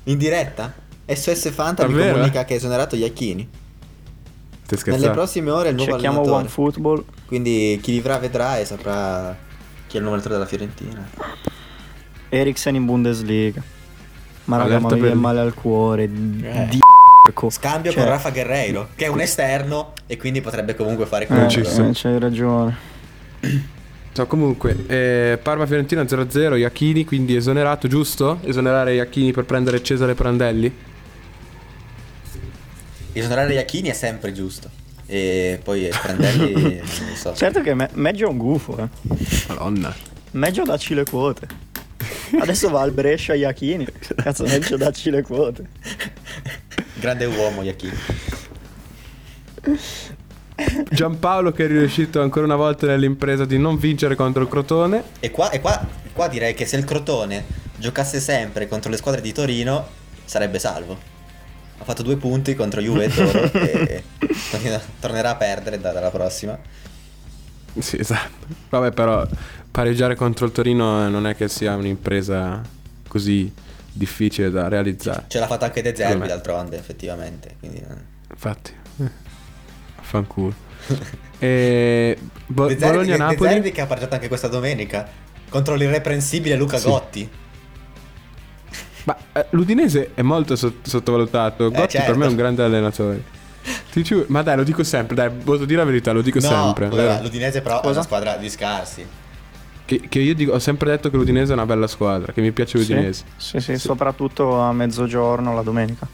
In diretta. SOS Fanta mi Davvero? comunica che è esonerato Iachini. Stai Nelle prossime ore il nuovo Cerchiamo allenatore. OneFootball. Quindi chi vivrà vedrà e saprà chi è il nuovo allenatore della Fiorentina. Eriksen in Bundesliga. Ma raga, ma mi viene male al cuore. Eh. Di Scambio Cioè- con Rafa Guerreiro, che è un esterno e quindi potrebbe comunque fare Eh, quello. ci sto. eh, c'hai ragione. So, comunque, eh, Parma-Fiorentina 0-0, Iachini, quindi esonerato, giusto? Esonerare Iachini per prendere Cesare Prandelli? Esonerare Iachini è sempre giusto. e poi prenderli non lo so. Certo che me- Meggio è un gufo, eh. Madonna. Meggio dacci le quote. Adesso va al Brescia Iachini. Cazzo, Meggio dacci le quote. Grande uomo, Iachini. Giampaolo che è riuscito ancora una volta nell'impresa di non vincere contro il Crotone. E qua, e qua, qua direi che se il Crotone giocasse sempre contro le squadre di Torino sarebbe salvo. Ha fatto due punti contro Juve e Toro e tornerà a perdere da- dalla prossima. Sì, esatto. Vabbè, però pareggiare contro il Torino eh, non è che sia un'impresa così difficile da realizzare. Ce l'ha fatta anche De Zerbi d'altronde, effettivamente. Quindi, eh. Infatti. eh, Fanculo. e Bo- De Zerbi, De Bologna-Napoli. Zerbi che ha pareggiato anche questa domenica contro l'irreprensibile Luca Sì. Gotti. Ma eh, l'Udinese è molto sot- sottovalutato. Gotti certo. per me è un grande allenatore. Ti giuro, ma dai, lo dico sempre, dai, posso dire la verità, lo dico no, sempre. vero? l'Udinese però è una squadra di scarsi. Che, che io dico, ho sempre detto che l'Udinese è una bella squadra, che mi piace l'Udinese. Sì, sì, soprattutto a mezzogiorno la domenica.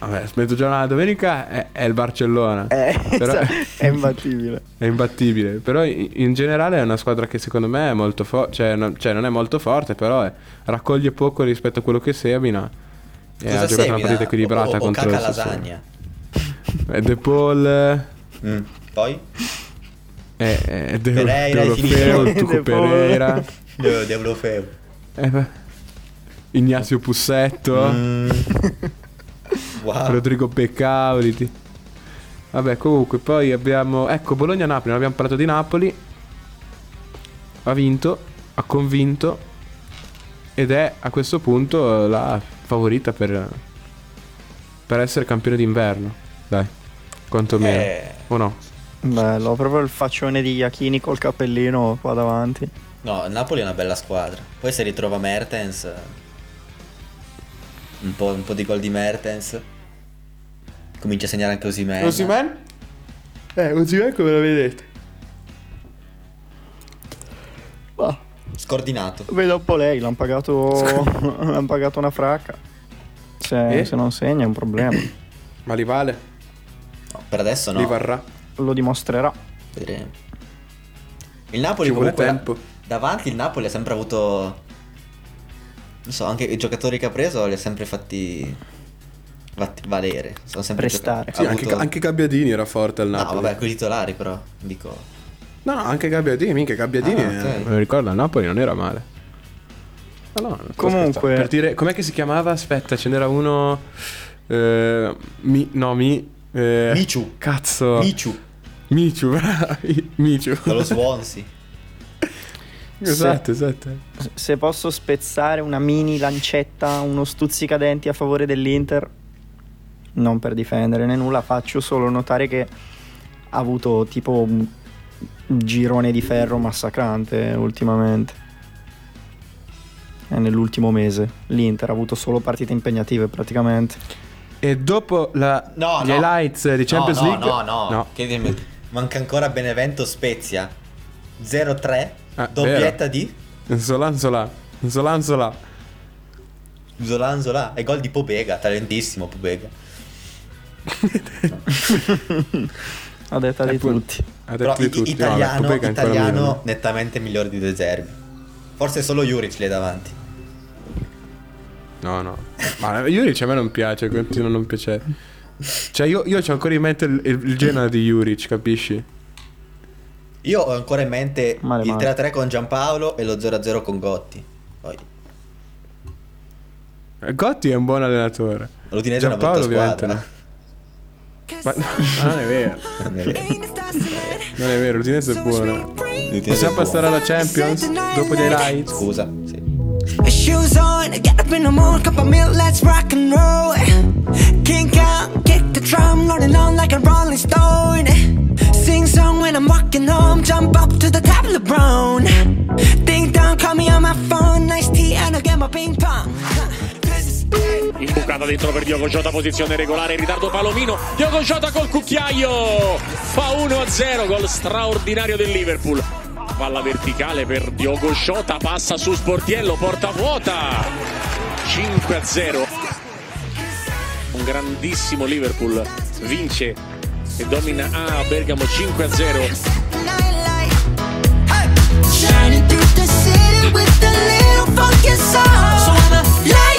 Vabbè, mezzogiorno alla domenica è, è il Barcellona. Eh, Però- è imbattibile. È imbattibile. Però in, in generale è una squadra che secondo me è molto forte. Cioè, no- cioè, non è molto forte, però è- raccoglie poco rispetto a quello che semina. E Cosa ha giocato semina? una partita equilibrata o, o, o contro Sassuolo. lasagna. E De Paul. eh, Mm. Poi? E, e De, Pereira, De hai finito? Olofeo, De Tuco. Pereira. De, De Olofeu. eh, Ignazio Pussetto. Mm. Wow. Rodrigo Beccauri. ti- Vabbè, comunque, poi abbiamo. Ecco, Bologna-Napoli. Non abbiamo parlato di Napoli. Ha vinto, ha convinto. Ed è a questo punto la favorita per. Per essere campione d'inverno. Dai, quantomeno. Eh, O no? Bello, proprio il faccione di Iachini col cappellino qua davanti. no, il Napoli è una bella squadra. Poi se ritrova Mertens. Un po', un po' di gol di Mertens. Comincia a segnare anche Osimen. Osimen? Eh, Osimen come lo vedete? Ah, Scordinato. vedo un po' lei, l'hanno pagato, l'han pagato una fracca. Se, Eh? se non segna è un problema. Ma li vale? No, per adesso no. Li varrà? Lo dimostrerà. Vedremo. Il Napoli Ci comunque tempo. davanti il Napoli ha sempre avuto non so, anche i giocatori che ha preso li ha sempre fatti valere, sono sempre Prestare. Sì, anche, avuto- anche Gabbiadini era forte al No, Napoli. vabbè, con i titolari però, dico. No, no, anche Gabbiadini, minchia, Gabbiadini, Ah, ok. eh, me lo ricordo, al Napoli non era male. No, no, Comunque-. Per dire, com'è che si chiamava? Aspetta, ce n'era uno... eh, mi, no, mi... eh, Michu. Cazzo. Michu, Michu, bravi. Michu. dallo Swansea. esatto, esatto. Se posso spezzare una mini lancetta, uno stuzzicadenti a favore dell'Inter, non per difendere né nulla, faccio solo notare che ha avuto tipo un girone di ferro massacrante ultimamente. E nell'ultimo mese l'Inter ha avuto solo partite impegnative praticamente. E dopo la, No, gli no. highlights di Champions no, no, League... No, no, no. Che- manca ancora Benevento Spezia 0-3, Ah, doppietta di Zola, Zola. Zola, Zola. Zolan Zola e gol di Pobega, talentissimo Pobega. A detta di tutti. Ha Però detto di i- tutti. italiano, Vabbè, italiano nettamente migliore di De Zerbi. Forse solo Juric lì davanti. No, no. Ma Juric a me non piace, continua a non piacere. Cioè, io, io c'ho ancora in mente il, il, il Genoa di Juric, capisci? Io ho ancora in mente Male, il male. 3-3 con Giampaolo e lo 0-0 con Gotti. Poi Eh, Gotti è un buon allenatore. l'Udinese è una Giampaolo brutta ovviamente squadra. no. Ma no, non è vero. Non è vero. Non è vero, l'Udinese è buono. Possiamo passare alla Champions? Dopo gli highlights? Scusa, sì. Shoes on, get up in the morning, cup of milk, let's rock and roll. King out, kick the drum, rolling on like a rolling stone. Sing song when I'm walking home, jump up to the top of the brown. Ding dong, call me on my phone, nice tea, and I'll get my ping pong. Imbucata dentro per Diogo Jota, posizione regolare, in ritardo Palomino. Diogo Jota col cucchiaio. Fa 1-0, gol straordinario del Liverpool. Palla verticale per Diogo Jota, passa su Sportiello, porta vuota. 5-0. Un grandissimo Liverpool vince e domina a Bergamo 5 a 0. Shining through the city with a little funky soul. So I'ma light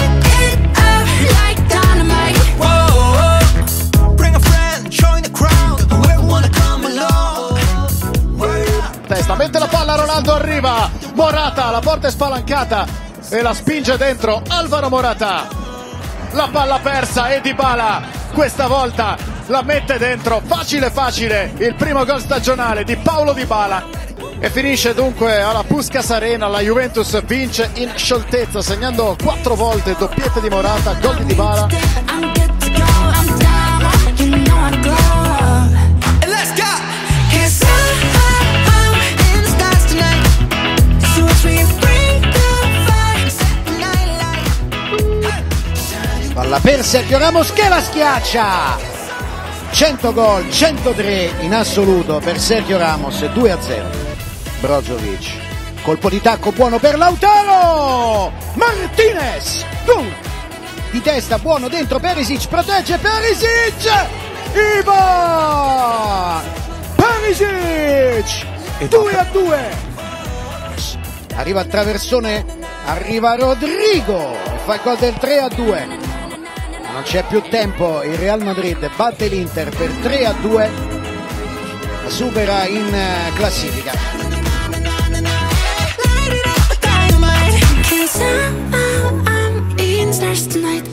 mette la palla, Ronaldo arriva, Morata, la porta è spalancata e la spinge dentro Alvaro Morata. La palla persa e Dybala questa volta la mette dentro, facile facile, il primo gol stagionale di Paolo Dybala. E finisce dunque alla Puskas Arena, la Juventus vince in scioltezza segnando quattro volte doppiette di Morata, gol di Dybala. Palla per Sergio Ramos che la schiaccia! 100 gol, 103 in assoluto per Sergio Ramos, 2 a 0. Brozovic, colpo di tacco buono per Lautaro! Martinez! Gol! Di testa buono dentro Perisic, protegge Perisic! Ivan! Perisic! 2 a 2! Arriva il traversone, arriva Rodrigo e fa il gol del 3 a 2. Non c'è più tempo, il Real Madrid batte l'Inter per 3 a 2, la supera in eh, classifica. Tonight.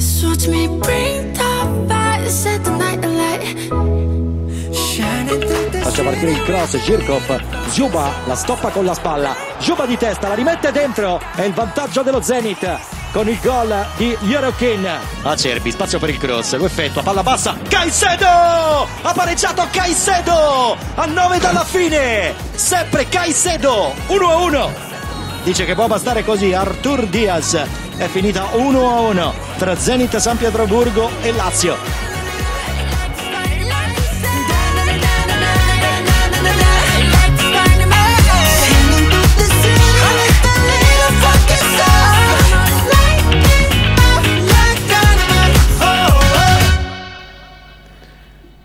So watch me bring the fire, set the night light. Faccia partire il cross, Girkov, Zuba la stoppa con la spalla, Zuba di testa, la rimette dentro, è il vantaggio dello Zenit con il gol di Yorokin. Acerbi, spazio per il cross, lo effettua, palla bassa, Caicedo! Ha pareggiato Caicedo! A 9 dalla fine! Sempre Caicedo! 1-1! Dice che può bastare così Artur Diaz. È finita 1-1 tra Zenit San Pietroburgo e Lazio.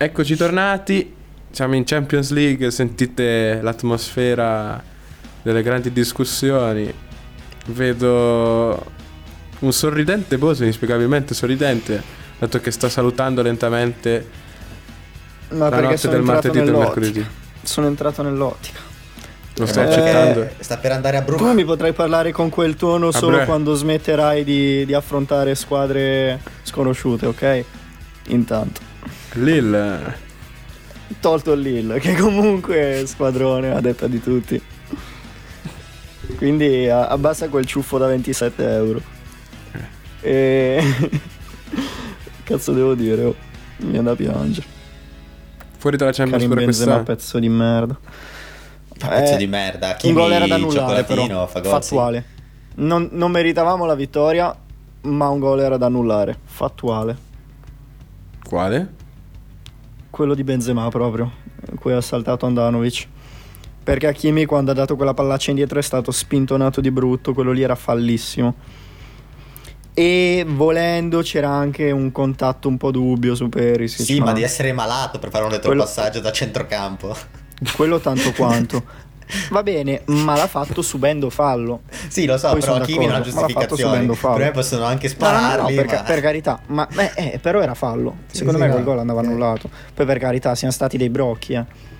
Eccoci tornati, siamo in Champions League, sentite l'atmosfera delle grandi discussioni. Vedo un sorridente Boso, inspiegabilmente sorridente, dato che sta salutando lentamente Ma la perché notte sono del entrato martedì e del nell'ottica. mercoledì. Sono entrato nell'ottica. Lo stai Eh, accettando? Sta per andare a Tu Bruma. mi potrai parlare con quel tono solo bre. quando smetterai di, di affrontare squadre sconosciute, ok? Intanto. Lille, Tolto il Lille, che comunque è squadrone a detta di tutti. Quindi a- abbassa quel ciuffo da 27 euro. E... Cazzo devo dire, oh. Mi viene da piangere. fuori dalla Champions Benzema, questa. pezzo di merda. Pezzo Eh, di merda. Un Kimi, gol era da annullare però, fattuale. Non, non meritavamo la vittoria, ma un gol era da annullare, fattuale. Quale? Quello di Benzema proprio, cui ha saltato Andanovic. Perché Hakimi quando ha dato quella pallaccia indietro è stato spintonato di brutto, quello lì era fallissimo. E volendo c'era anche un contatto un po' dubbio su Perisic. Sì, ma di essere malato per fare un Quello- retropassaggio da centrocampo. Quello tanto quanto. Va bene, ma l'ha fatto subendo fallo. Sì, lo so, Poi però Kimi non ha fallo. Per me possono anche No, no, no, no, spararli, per, ma... per carità, ma beh, eh, però era fallo. Secondo sì, me no. quel gol andava Ok. annullato. Poi per carità, siano stati dei brocchi. eh.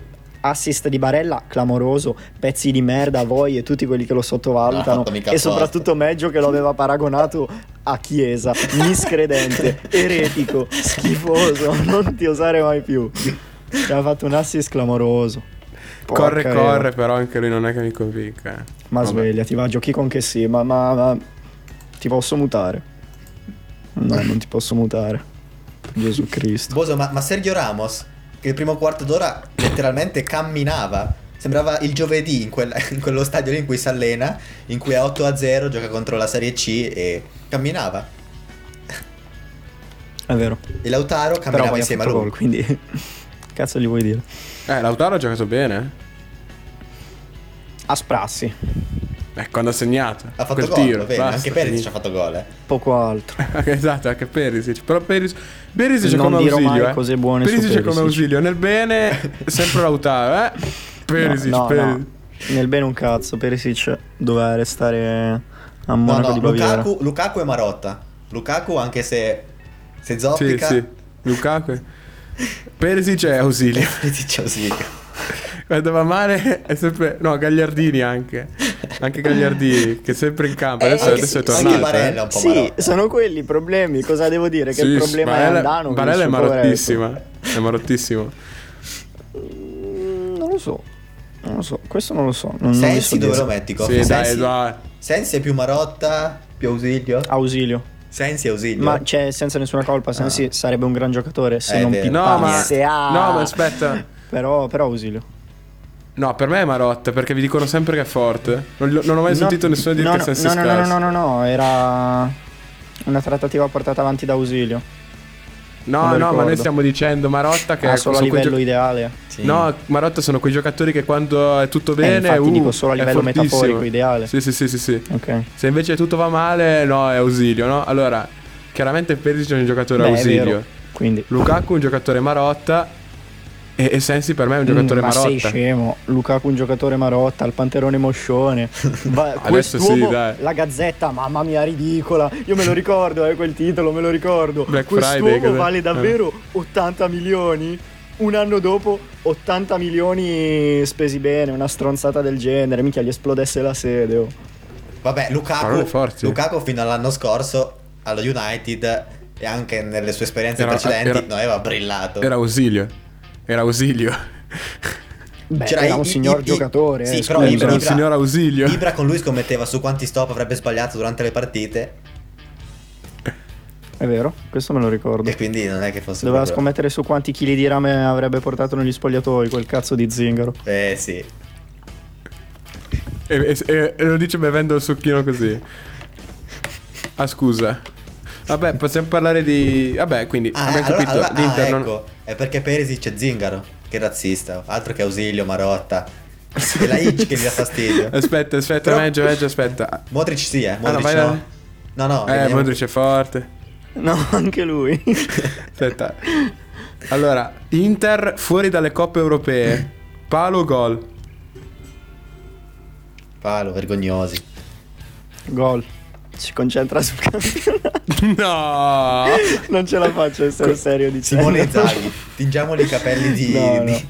Assist di Barella, clamoroso, pezzi di merda, voi e tutti quelli che lo sottovalutano. E soprattutto Meggio che lo aveva paragonato a Chiesa, miscredente, eretico, schifoso, non ti osare mai più. Ci ha fatto un assist clamoroso. Corre, Porca corre, Eva. però anche lui non è che mi convinca. eh. Ma Vabbè. svegliati, va, giochi con che sì, ma, ma- ma- ti posso mutare? No, non ti posso mutare. Gesù Cristo. Boso, ma, ma Sergio Ramos, che il primo quarto d'ora letteralmente camminava. Sembrava il giovedì in, quel- in quello stadio lì in cui si allena, in cui a 8 a 0 gioca contro la Serie C e camminava. È vero. E Lautaro Però camminava insieme a lui. gol, quindi cazzo gli vuoi dire? Eh, Lautaro ha giocato bene. A sprassi. Eh, quando ha segnato. Ha fatto quel gol, tiro. bene, basta, anche Perisic finito. ha fatto gol. eh. Poco altro. esatto, anche Perisic. Però Perisic, Perisic è Non come dirò mai ausilio. Eh. cose buone Perisic è come Perisic. ausilio. Nel bene, sempre Lautaro, eh. Perisic, no, no, Perisic. no. Nel bene un cazzo, Perisic doveva restare a No, Monaco no, di Baviera. Lukaku, Lukaku e Marotta. Lukaku anche se, se Sì, zoppica... sì. Lukaku. Perisic è ausilio. Perisic è ausilio. Quando va male è sempre... No, Gagliardini anche. Anche Gagliardini, che è sempre in campo. Adesso, anche adesso è sì, anche tornato. Barella eh. un po' Sì, sono quelli i problemi. Cosa devo dire? Che Sì, il problema Barella, è Andano. Barella è marottissima. È marottissima. Non lo so. Non lo so. Questo non lo so. Non, non vi so Sensi dove lo metti? Sì, dai, Sensi, dai. Sensi è più Marotta, più ausilio? Ausilio. Sensi ausilio? Ma cioè, senza nessuna colpa, Sensi sarebbe un gran giocatore se Eh, non vero. No, ma... Ah. No, ma aspetta. Però, però ausilio. No, per me è Marotta, perché vi dicono sempre che è forte. Non, non ho mai No, sentito nessuno dire no, che no, Sensi no, è no, no, scarso. no, no, no, era una trattativa portata avanti da Ausilio. No, no, ma noi stiamo dicendo Marotta che Ah, è solo a livello gio- ideale. Sì. No, Marotta sono quei giocatori che quando è tutto Eh, bene, infatti uh, dico solo a livello metaforico, ideale. Sì, sì, sì, sì, sì. Ok. Se invece tutto va male, no, è ausilio, no? Allora, chiaramente Perisic è un giocatore Beh, è ausilio. vero. Quindi Lukaku è un giocatore Marotta e, e Sensi per me è un giocatore Mm, ma sei Marotta. scemo. Lukaku un giocatore marotta, il panterone moscione. Va, Adesso sì, dai. la gazzetta, mamma mia, ridicola. Io me lo ricordo, eh, quel titolo, me lo ricordo. Black quest'uomo Friday, vale davvero 80 milioni? Un anno dopo 80 milioni spesi bene, una stronzata del genere, minchia gli esplodesse la sede. oh. Vabbè, Lukaku. Lukaku fino all'anno scorso allo United e anche nelle sue esperienze Era- precedenti era- non aveva brillato. Era ausilio. Era ausilio. Beh, C'era era i- un i- signor i- giocatore. sì, eh, però. Ibra- Era un Ibra- signor ausilio. Ibra con lui scommetteva su quanti stop avrebbe sbagliato durante le partite È vero, questo me lo ricordo. e quindi non è che fosse Doveva proprio- scommettere su quanti chili di rame avrebbe portato negli spogliatoi, quel cazzo di zingaro. Eh sì. E, e- e- lo dice bevendo il succhino così. Ah, scusa. Vabbè, possiamo parlare di. Vabbè, quindi Ah, abbiamo allora, capito. allora- L'Inter ah, non. È perché Perisic è zingaro. Che razzista. Altro che Ausilio, Marotta. È la Hitch che gli dà fastidio. Aspetta, aspetta, Però- meglio, meglio, aspetta. Modric sì, eh. no, Modric vai no. là. No, no. Eh, vediamo. Modric è forte. No, anche lui. Aspetta. Allora, Inter fuori dalle coppe europee. Palo gol. Palo, vergognosi. Gol. Si concentra sul campionato. No! Non ce la faccio a essere serio dicendo. Simone Zaghi. Tingiamoli i capelli di, No, no. di,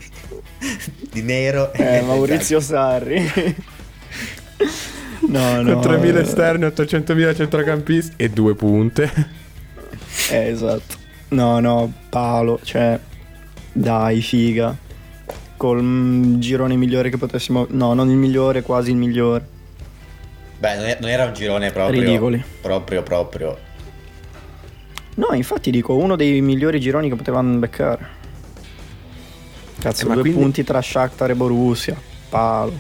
di nero. Eh, Maurizio Sarri. No, no. Con 3.000 eh, esterni, 800.000 centrocampisti e due punte. Eh, esatto. No, no, Paolo, cioè, dai, figa. Col mm, girone migliore che potessimo... No, non il migliore, quasi il migliore. Beh, non, è- non era un girone proprio. Ridicoli. Proprio, proprio. No, infatti dico, uno dei migliori gironi che potevano beccare. Cazzo, Eh, due quindi- punti tra Shakhtar e Borussia. Paolo.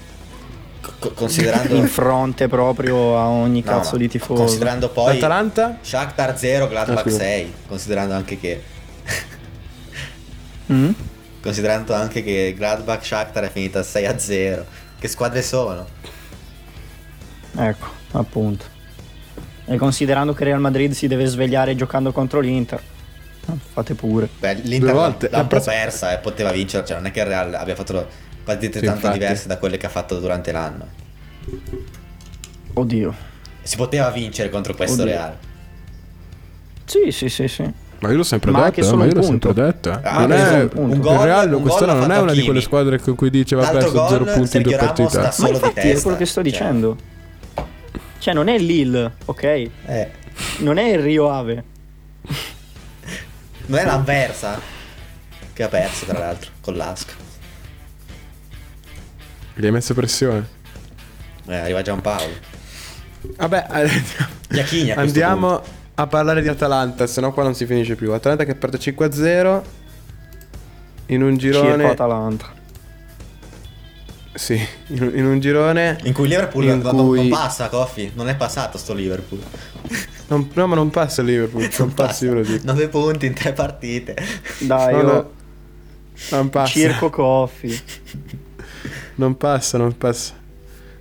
Co- considerando. In fronte proprio a ogni No, cazzo di tifoso. Considerando poi. L'Atalanta? Shakhtar 0, Ah, Gladbach scusa. 6. Considerando anche che. Mm? Considerando anche che Gladbach Shakhtar è finita 6 a 0. Che squadre sono? Ecco, appunto. E considerando che Real Madrid si deve svegliare giocando contro l'Inter. eh, Fate pure. Beh, Due l'Inter l'ha, volte. l'ha un prossima- persa e poteva vincere. Cioè, non è che il Real abbia fatto partite Sì, tanto infatti. diverse da quelle che ha fatto durante l'anno. Oddio. Si poteva vincere contro questo Oddio. Real. Sì, sì, sì, sì. Ma io l'ho sempre Ma detto, eh, ma io un l'ho sempre detto. eh. Ah, non è un il gol- Real un quest'anno non è una di quelle squadre con cui dice va L'altro perso 0 gol, punti in due partite. Ma infatti è quello che sto cioè. dicendo. Cioè, non è Lille, ok? Eh, Non è il Rio Ave. non è l'avversa che ha perso, tra l'altro, con l'Asco. Gli hai messo pressione. Eh, arriva Giampaolo. Vabbè, eh, Iachini a andiamo a parlare di Atalanta, sennò qua non si finisce più. Atalanta che perde 5-0 in un Circo girone... Atalanta. Sì, in, un- in un girone... In cui Liverpool In non, non cui- passa, Coffi. Non è passato sto Liverpool. Non- no, ma non passa il Liverpool, non passa, io ve lo dico. 9 punti in 3 partite. Dai, No, io... no, non passa. Circo Coffee. Non passa, non passa.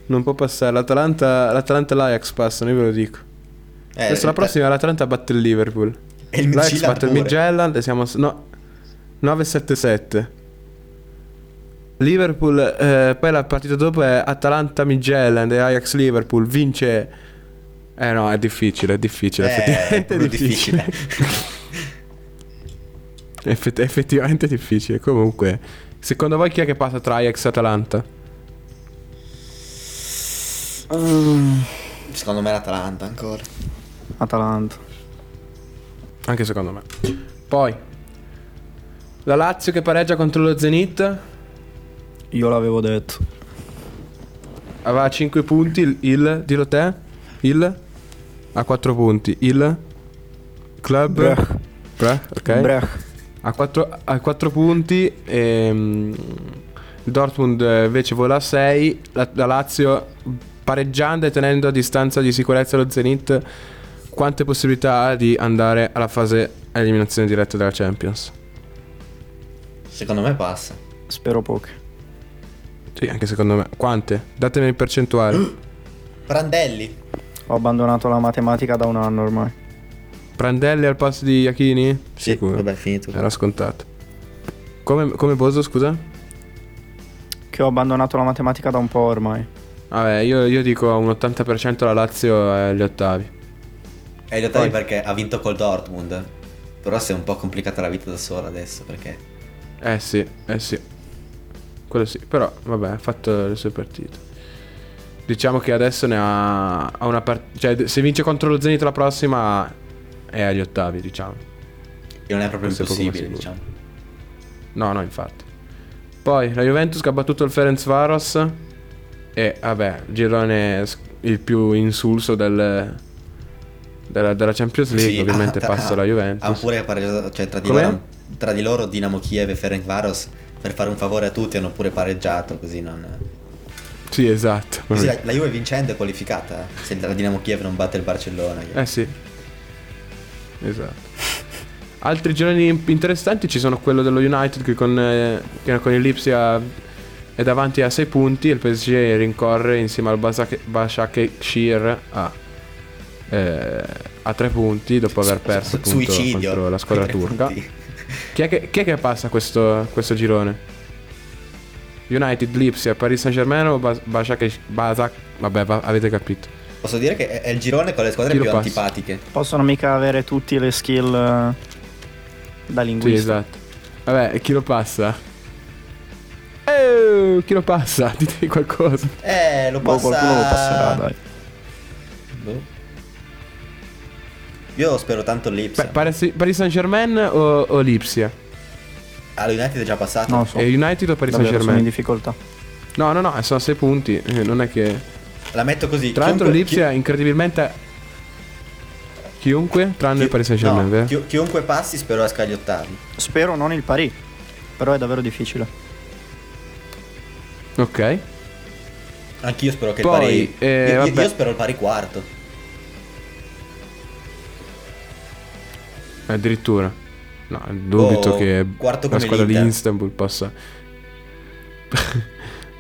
Non può passare. L'Atalanta, l'Atalanta e l'Ajax passano, io ve lo dico. Eh, Adesso la eh, prossima l'Atalanta batte il Liverpool. E il L'Ajax batte il e siamo... No, 9-7-7. Liverpool, eh, poi la partita dopo è Atalanta Midtjylland e Ajax Liverpool. Vince... Eh no, è difficile, è difficile. Eh, effettivamente è proprio difficile. Effett- effettivamente è difficile. Comunque, secondo voi chi è che passa tra Ajax e Atalanta? Secondo me l'Atalanta ancora. Atalanta. Anche secondo me. Poi, la Lazio che pareggia contro lo Zenit. Io l'avevo detto. Aveva 5 punti. Il, il dillo te. Il a 4 punti. Il club. Brech. Brech, ok. Brech. A 4, a 4 punti. ehm, il Dortmund eh, invece vola a 6. La, la Lazio pareggiando e tenendo a distanza di sicurezza lo Zenit. Quante possibilità ha di andare alla fase a eliminazione diretta della Champions? Secondo me passa. Spero poche. Sì, anche secondo me. Quante? Datemi in percentuale. Prandelli. Ho abbandonato la matematica da un anno ormai. Prandelli al posto di Iachini? Sì, Sicuro. vabbè, finito. Era scontato. Come, come Boso, scusa? Che ho abbandonato la matematica da un po' ormai. Vabbè, io, io dico un 80% la Lazio è agli ottavi. E gli ottavi Poi- perché ha vinto col Dortmund. Però si è un po' complicata la vita da sola adesso perché... Eh sì, eh sì. Quello sì. Però, vabbè, ha fatto le sue partite. Diciamo che adesso ne ha, ha una partita... Cioè, se vince contro lo Zenit la prossima è agli ottavi, diciamo. che non è proprio Questo è impossibile, sicuro. diciamo. No, no, infatti. Poi la Juventus che ha battuto il Ferenc Varos. E vabbè, il girone il più insulso del, della, della Champions League. Sì, ovviamente ha- passa ha- la Ha Juventus. pure pareggiato, cioè tra di, loro, tra di loro Dinamo Kiev e Ferencvaros per fare un favore a tutti hanno pure pareggiato così non... Sì, esatto. Così la, la Juve vincendo è qualificata eh, se la Dinamo Kiev non batte il Barcellona. Eh sì. Esatto. Altri gironi interessanti ci sono quello dello United che con, eh, che con il Lipsia è davanti a 6 punti e il PSG rincorre insieme al Başakşehir a, eh, a 3 punti dopo aver perso appunto Suicidio. contro la squadra turca. punti. Chi è che, chi è che passa questo, questo girone? United, Lipsia, Paris Saint Germain o Bas- Başak- Basak? Vabbè, va- avete capito. Posso dire che è, il girone con le squadre più passa? antipatiche. Possono mica avere tutte le skill eh, da Sì, linguista. esatto. Vabbè, chi lo passa? Eh, chi lo passa? Ditemi qualcosa. Eh, lo Boh, passa... qualcuno lo passerà, dai. Boh. Io spero tanto l'Ipsia. Beh, Paris, Paris Saint Germain o, o Lipsia? Allo United è già passato. Lo so. E United o Paris Saint Davvero sono in Germain? difficoltà. No, no, no, sono 6 punti. eh, Non è che. La metto così. Tra l'altro, chiunque- Lipsia incredibilmente. Chiunque, tranne chi- il Paris Saint Germain, no, vero? chi- chiunque passi spero esca agli ottavi. Spero non il pari. Però è davvero difficile. Ok. Anch'io spero che Poi, il pari. eh, io, io- spero il pari quarto. Addirittura. No, dubito Oh, che la squadra di. Istanbul possa.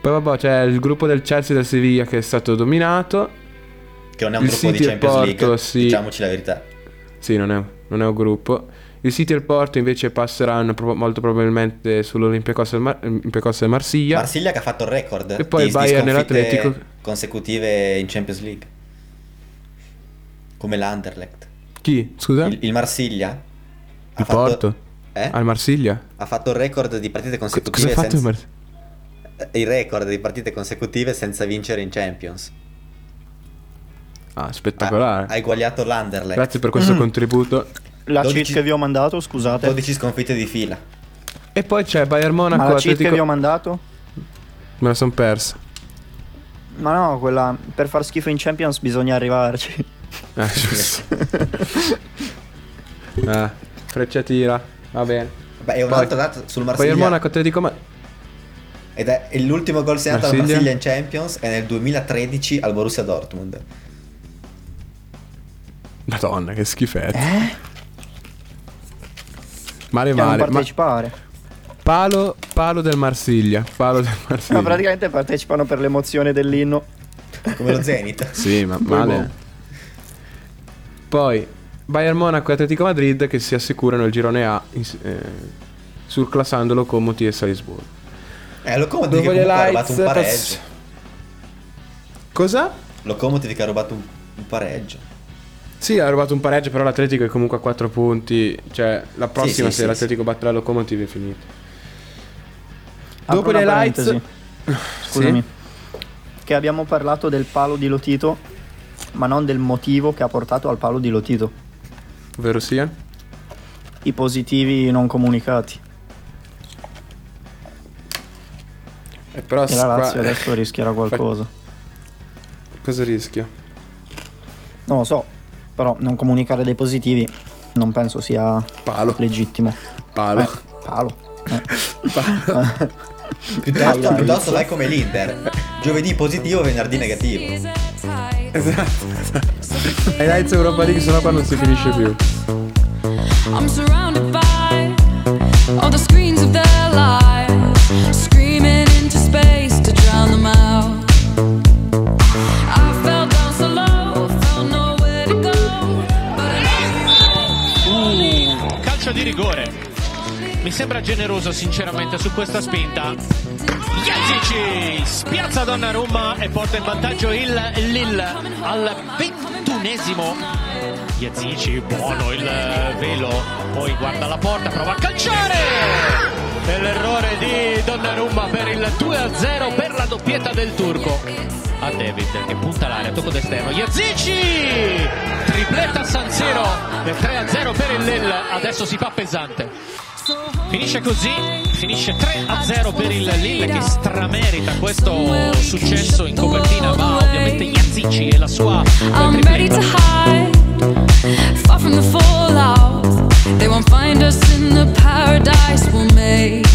Poi vabbè, c'è il gruppo del Chelsea e del Sevilla che è stato dominato. Che non è un Il gruppo City di Champions Porto, League. sì. Diciamoci la verità. Sì, non è, non è un gruppo. Il City e il Porto invece passeranno pro- molto probabilmente sull'Olympiacos e il Mar- Marsiglia. Marsiglia che ha fatto il record E poi di, il Bayern e l'Atletico. consecutive in Champions League. Come l'Anderlecht. Chi? Scusa? Il, Il, il Marsiglia ha fatto, Porto? eh? Al Marsiglia? ha fatto il record di partite Co- consecutive cosa ha fatto il senza, Mar- il record di partite consecutive senza vincere in Champions. Ah, Ha, spettacolare. ha eguagliato l'Anderlecht. Grazie per questo contributo. La 12 cheat che vi ho mandato, scusate. 12 sconfitte di fila. E poi c'è Bayern Ma Monaco, la cheat che Atletico... vi ho mandato? Me la son persa. Ma no, quella per far schifo in Champions bisogna arrivarci. Ah, giusto. ah, frecciatina. Va bene. Beh, è un Poi- altro dato sul Marsiglia. Monaco, Atletico... Ma... Ed è l'ultimo gol segnato al Marsiglia? Marsiglia in Champions è nel 2013 al Borussia Dortmund. Madonna, che schifetto. Male Cioè, non male. Ma partecipare. palo, palo del Marsiglia. Palo del Marsiglia. Ma praticamente partecipano per l'emozione dell'inno. Come lo Zenith. Sì, ma male. Poi Bayern Monaco e Atletico Madrid che si assicurano il girone A eh, surclassando Lokomotiv e Salisburgo. Eh, Lokomotiv che ha rubato un pass- pareggio. Cosa? Lokomotiv che ha rubato un, un pareggio. Sì, ha rubato un pareggio, però l'Atletico è comunque a 4 punti. Cioè, la prossima, sì, se sì, l'Atletico batterà Lokomotiv è finita. Apro Dopo le lights. Scusami. Che abbiamo parlato del palo di Lotito, ma non del motivo che ha portato al palo di Lotito. Ovvero sia? I positivi non comunicati. Eh, però E la qua- Lazio adesso rischierà qualcosa. Cosa rischia? Non lo so, però non comunicare dei positivi non penso sia Palo. legittimo. Palo. Eh, palo. Eh. Piuttosto, piuttosto vai come l'Inter. Giovedì positivo, venerdì negativo. Esatto. Ai lights Europa League, sennò qua non si finisce più. I'm surrounded by all the screens of their lives, screaming into space to drown them out. I fell down so low, felt nowhere to go. But Uh, calcio di rigore. Mi sembra generoso sinceramente su questa spinta. Yazici spiazza Donnarumma e porta in vantaggio il Lille al ventunesimo. Yazici, buono il velo, poi guarda la porta, prova a calciare! E l'errore di Donnarumma per il 2-0 per la doppietta del turco. A David che punta l'area, tocco d'esterno. Yazici! Tripletta San Siro e 3-0 per il Lille, adesso si fa pesante. Finisce così, finisce 3-0 per il Lille che stramerita questo successo in copertina, ma ovviamente Yazici e la sua I'm ready to hide, far from the fallout. They won't find us in the paradise we'll make.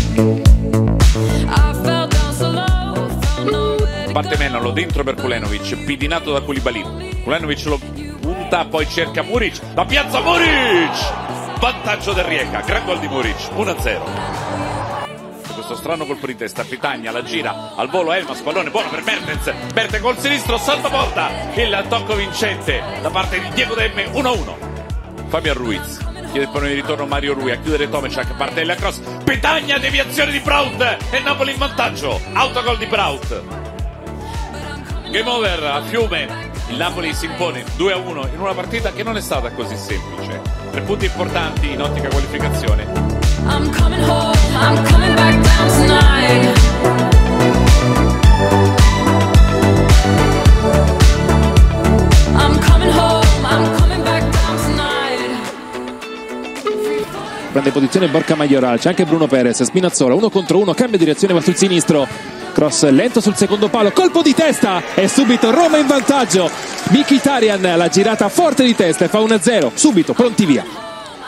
I fell down so low, felt nowhere to Parte Menalo dentro per Kulenovic, pidinato da Koulibaly. Kulenovic lo punta, poi cerca Muric, la piazza Muric! Vantaggio del Rieca, gran gol di Muric, 1-0. Questo strano colpo di testa, Pitagna la gira al volo Elmas, pallone buono per Mertens, Mertens col sinistro, salta porta, il tocco vincente da parte di Diego Demme, 1-1. Fabian Ruiz, chiede il pallone di ritorno Mario Rui a chiudere Tomecak, parte la cross, Pitagna, deviazione di Braut e Napoli in vantaggio, autogol di Braut. Game over a Fiume. Il Napoli si impone 2-1 in una partita che non è stata così semplice. Tre punti importanti in ottica qualificazione. I'm coming home, I'm coming posizione Borca Majoral, c'è anche Bruno Perez, Spinazzola, uno contro uno, cambia direzione, va sul sinistro. Cross lento sul secondo palo, colpo di testa e subito Roma in vantaggio. Mkhitaryan la girata forte di testa e fa 1-0, subito pronti via.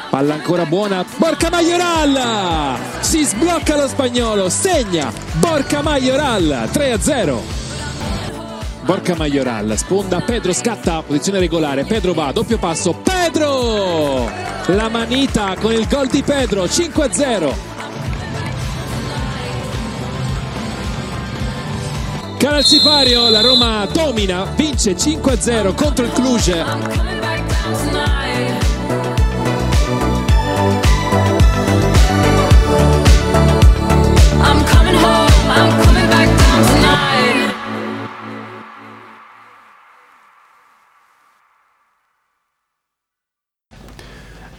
Palla ancora buona, Borca Majoral! Si sblocca lo spagnolo, segna Borca Majoral, 3-0. Borca Majoral, sponda Pedro scatta, posizione regolare, Pedro va, doppio passo, Pedro! La manita con il gol di Pedro, 5-0. Calcipario, la Roma domina, vince 5-0 contro il Cluj.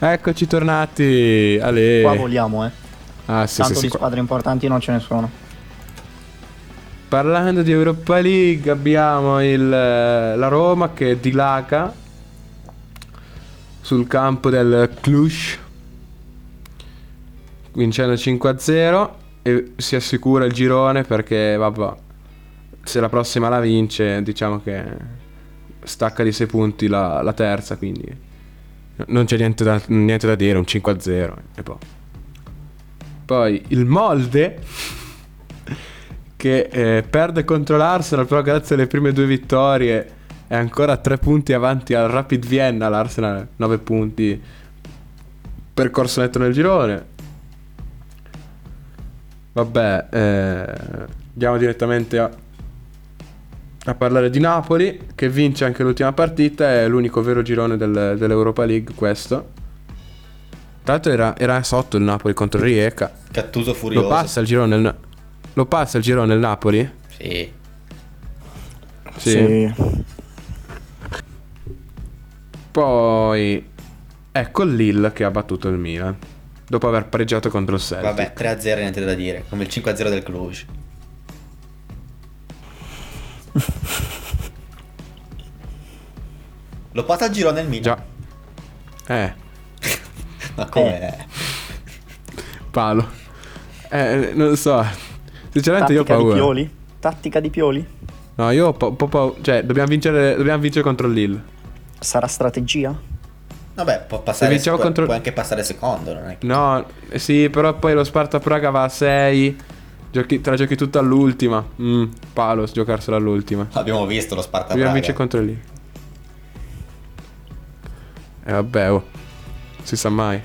Eccoci tornati. Ale. Qua vogliamo, eh. Ah, sì, sì, Tanto sì. di qua- squadre importanti non ce ne sono. Parlando di Europa League, abbiamo il, la Roma che dilaga sul campo del Cluj, vincendo 5-0 e si assicura il girone perché, vabbè, se la prossima la vince, diciamo che stacca di 6 punti la, la terza, quindi non c'è niente da, niente da dire, un 5-0 e poi. Poi il Molde che eh, perde contro l'Arsenal, però grazie alle prime due vittorie è ancora a tre punti avanti al Rapid Vienna, l'Arsenal 9 punti, percorso netto nel girone. Vabbè, eh, andiamo direttamente a- a parlare di Napoli, che vince anche l'ultima partita, è l'unico vero girone del- dell'Europa League questo. Tra l'altro era, era sotto il Napoli contro il Rijeka. Cattuso furioso. Lo passa il girone il, Lo passa il girone il Napoli? Sì. Sì. Poi ecco il Lille che ha battuto il Milan. Dopo aver pareggiato contro il Celtic. Vabbè, 3-0 niente da dire, come il 5-0 del Cluj. Lo passa a girone il Milan. Già. Eh, Ma com'è? palo. Eh, non lo so. Sinceramente io ho Tattica di paura. Pioli? Tattica di Pioli? No, io ho po- po' paura. Cioè, dobbiamo vincere, dobbiamo vincere contro il Lille. Sarà strategia? Vabbè, può, passare, vinciamo può, contro- può anche passare secondo, non è che... No, eh, sì, però poi lo Sparta Praga va a 6. Giochi, te la giochi tutta all'ultima. Mm, palo, giocarsela all'ultima. Abbiamo visto lo Sparta Dobbiamo Praga. vincere contro il Lille. E vabbè, oh. Si sa mai.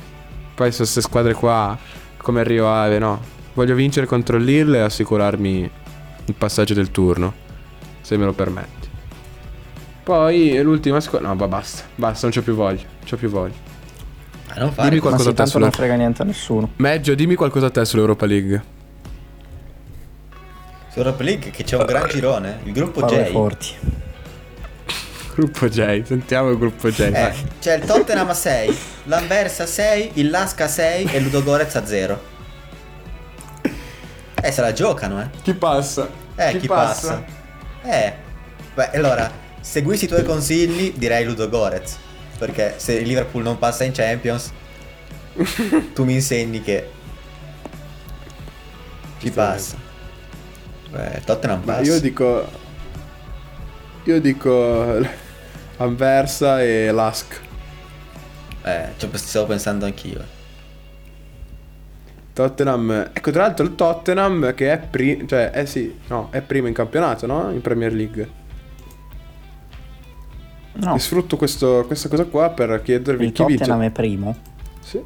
Poi su queste squadre qua, come il Rio Ave, no. Voglio vincere contro il Lille e assicurarmi il passaggio del turno. Se me lo permetti. Poi l'ultima squadra. No, ma basta. Basta, non c'ho più voglia. C'ho più voglia. Non fare Dimmi. Ma qualcosa sì, a te tanto sulla... non frega niente a nessuno. Meggio, dimmi qualcosa a te sull'Europa League. Su Europa League che c'è un gran girone, il gruppo Parole J. forti. Gruppo J, sentiamo il gruppo J. Eh, c'è il Tottenham a 6, l'Anversa a 6, il Lasca a 6 e Ludogorez a 0. Eh, se la giocano, eh. Chi passa? Eh, chi, passa? Eh. Beh, allora, seguissi i tuoi consigli, direi Ludogorez. Perché se il Liverpool non passa in Champions, tu mi insegni che chi passa. Beh, Tottenham Ma passa. io dico. Io dico. Anversa e Lask. Eh, ci stavo pensando anch'io. Tottenham. Ecco, tra l'altro il Tottenham che è primo. Cioè, eh sì, no, è primo in campionato, no? In Premier League. No, E sfrutto questo- questa cosa qua per chiedervi il chi vince. Tottenham è primo. Sì.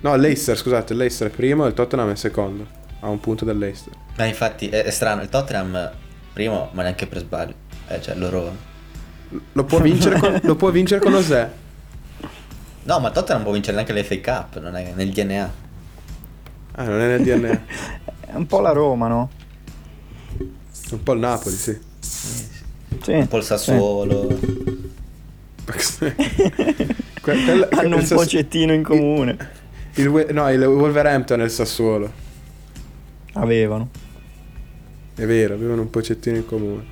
No, Leicester, scusate, il Leicester è primo e il Tottenham è secondo. Ha un punto del Leicester. Ma infatti è, è strano, il Tottenham primo, ma neanche per sbaglio. Eh, cioè loro. Lo può vincere con, lo può vincere con Osè. No, ma il Tottenham può vincere neanche l'FA Cup, non è nel DNA. Ah, non è nel DNA. È un po' la Roma, no? un po' il Napoli, sì. Sì. Un po' il Sassuolo. Que- quella- Hanno un il Sass- pocettino in comune. il We- no, il Wolverhampton e il Sassuolo. Avevano. È vero, avevano un pochettino in comune.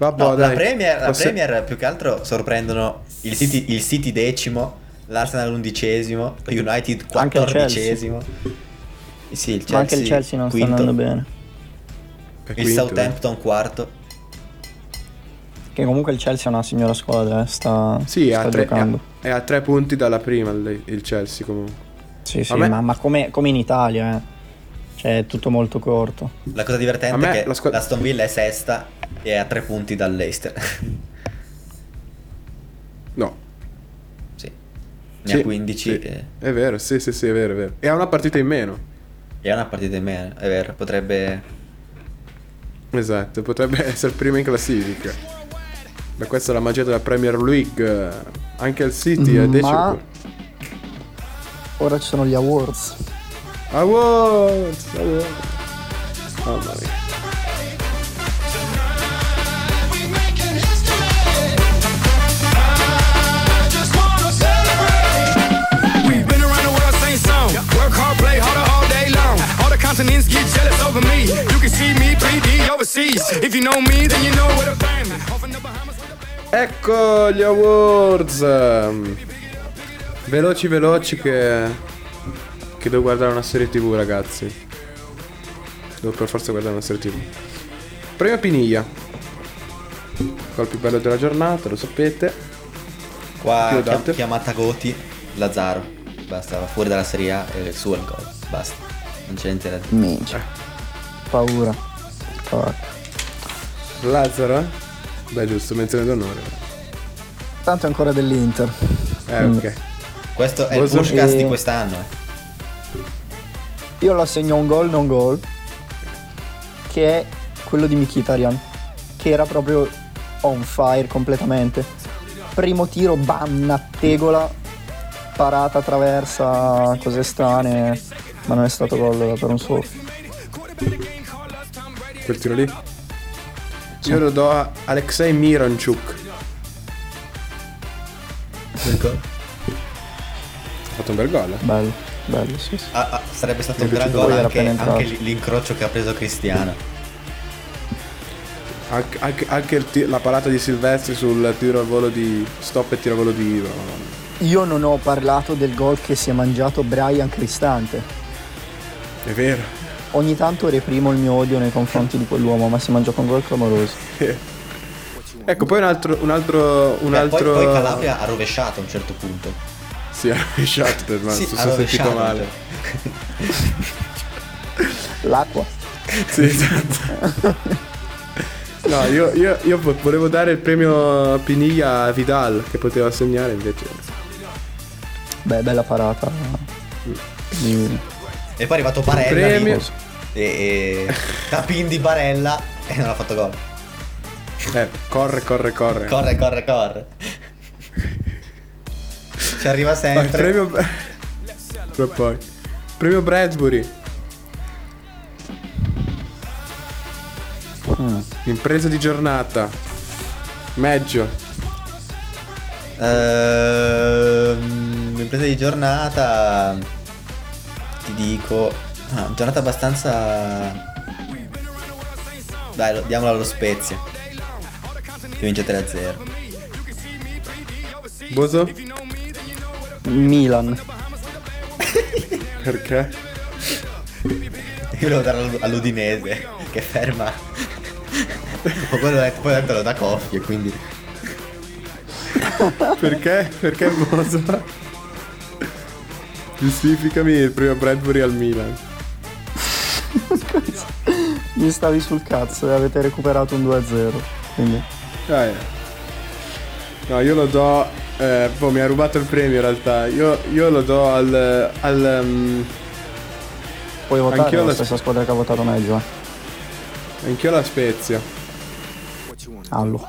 Vabbè, No, la. Premier, la Posso- Premier più che altro sorprendono il City, il City decimo, l'Arsenal undicesimo, United quattordicesimo. Sì, il Chelsea, Ma anche il Chelsea non quinto, sta andando bene. È Il quinto, Southampton quarto. Che comunque il Chelsea è una signora squadra, eh. sta, eh. Sì, è sta a, tre, è, è a tre punti dalla prima il, il Chelsea comunque. Sì, sì, me- ma, ma come, come in Italia, eh. Cioè, è tutto molto corto. La cosa divertente è che la squa- l'Aston Villa è sesta e è a tre punti dall'Eister. No. sì. Ne Sì, ha 15 sì. e, È vero, sì, sì, sì, è vero, è vero. E ha una partita in meno. e ha una partita in meno, è vero, potrebbe... Esatto, potrebbe essere prima in classifica. Ma questa è la magia della Premier League. Anche il City è Ma-. Ora ci sono gli awards. Awards! Awards! Mamma mia. We've been around the world, same song. Work hard, play harder all day long. All the continents get jealous over me. You can see me 3D overseas. If you know me, then you know where to find me. Off the Bahamas Ecco gli awards. Veloci veloci che che devo guardare una serie TV, ragazzi. Devo per forza guardare una serie TV. Premio Piniglia. Col più bello della giornata, lo sapete. Qua chiam- chiamata Goti, Lazzaro. Basta, va fuori dalla Serie A e il suo è il gol. Basta. Non c'è niente da dire. Minchia. Paura. Porca. Lazzaro? eh? Beh, giusto, menzione d'onore. Tanto è ancora dell'Inter. Eh, ok. Questo è il Bozo- Pushcast di E- quest'anno. eh. Io lo assegno un gol, non gol. Che è quello di Mkhitaryan. che era proprio on fire completamente. Primo tiro, bam, una tegola, parata, traversa, cose strane, ma non è stato gol per un soffio. Quel tiro lì. Io lo do a Alexei Miranchuk. Ha fatto un bel gol. eh. Bello, bello, sì, sì. Ah, sarebbe stato un gran gol anche, anche l'incrocio che ha preso Cristiano. Anche, anche- anche ti- la parata di Silvestri sul tiro al volo di stop e tiro al volo di madonna. Io non ho parlato del gol che si è mangiato Brian Cristante. È vero. Ogni tanto reprimo il mio odio nei confronti di quell'uomo, ma si è mangiato un gol clamoroso. Ecco, poi un altro. Un altro. Un Beh, altro... poi, poi Calabria ha rovesciato a un certo punto. Sì, ha rovesciato, ma Sì, ha sono sentito rovesciato, male. L'acqua. Sì, esatto. No, io, io- io vo- volevo dare il premio Piniglia a Vidal che poteva segnare invece. Beh, bella parata. Di- E poi è arrivato Barella Premio. lì, e, e tapin di Barella e non ha fatto gol. Eh, corre, corre, corre. Corre, corre, corre. Ci arriva il sempre. premio. E poi. Premio Bradbury. Mm. Impresa di giornata. Meggio. Ehm, impresa di giornata. Ti dico. Ah, giornata abbastanza. Dai, diamola allo Spezia. Che vince 3-0. Boso? Milan. Perché? Io darò all'U- all'Udinese che ferma. Ma poi l'ho detto, poi detto lo da coppie, quindi. Perché? Perché Boso? Giustificami il primo Bradbury al Milan. Mi stavi sul cazzo e avete recuperato un 2-0. Quindi. Ah, eh. No, io lo do. Eh, boh, mi ha rubato il premio in realtà. Io, io lo do al. al um, Puoi votare Anch'io la stessa squadra che ha votato meglio. Eh. anch'io la Spezia. Allo.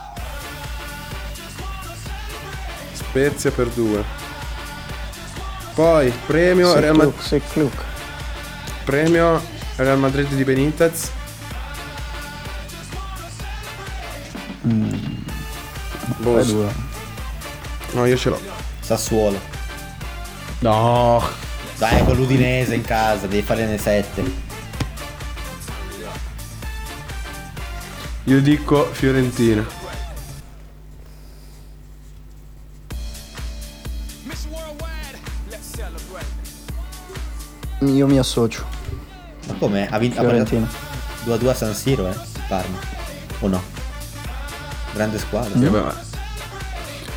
Spezia per due. Poi premio Real, Ma- Secluk, Secluk. premio Real Madrid di Benitez. Boh, Poi due. No, io ce l'ho. Sassuolo. No. Dai, con l'Udinese in casa, devi farne 7. Io dico Fiorentina. Io mi associo. Ma come? Ha vinto ha preso Fiorentina. 2-2 a San Siro, eh? Parma. O no? Grande squadra. Sì, vabbè, ma-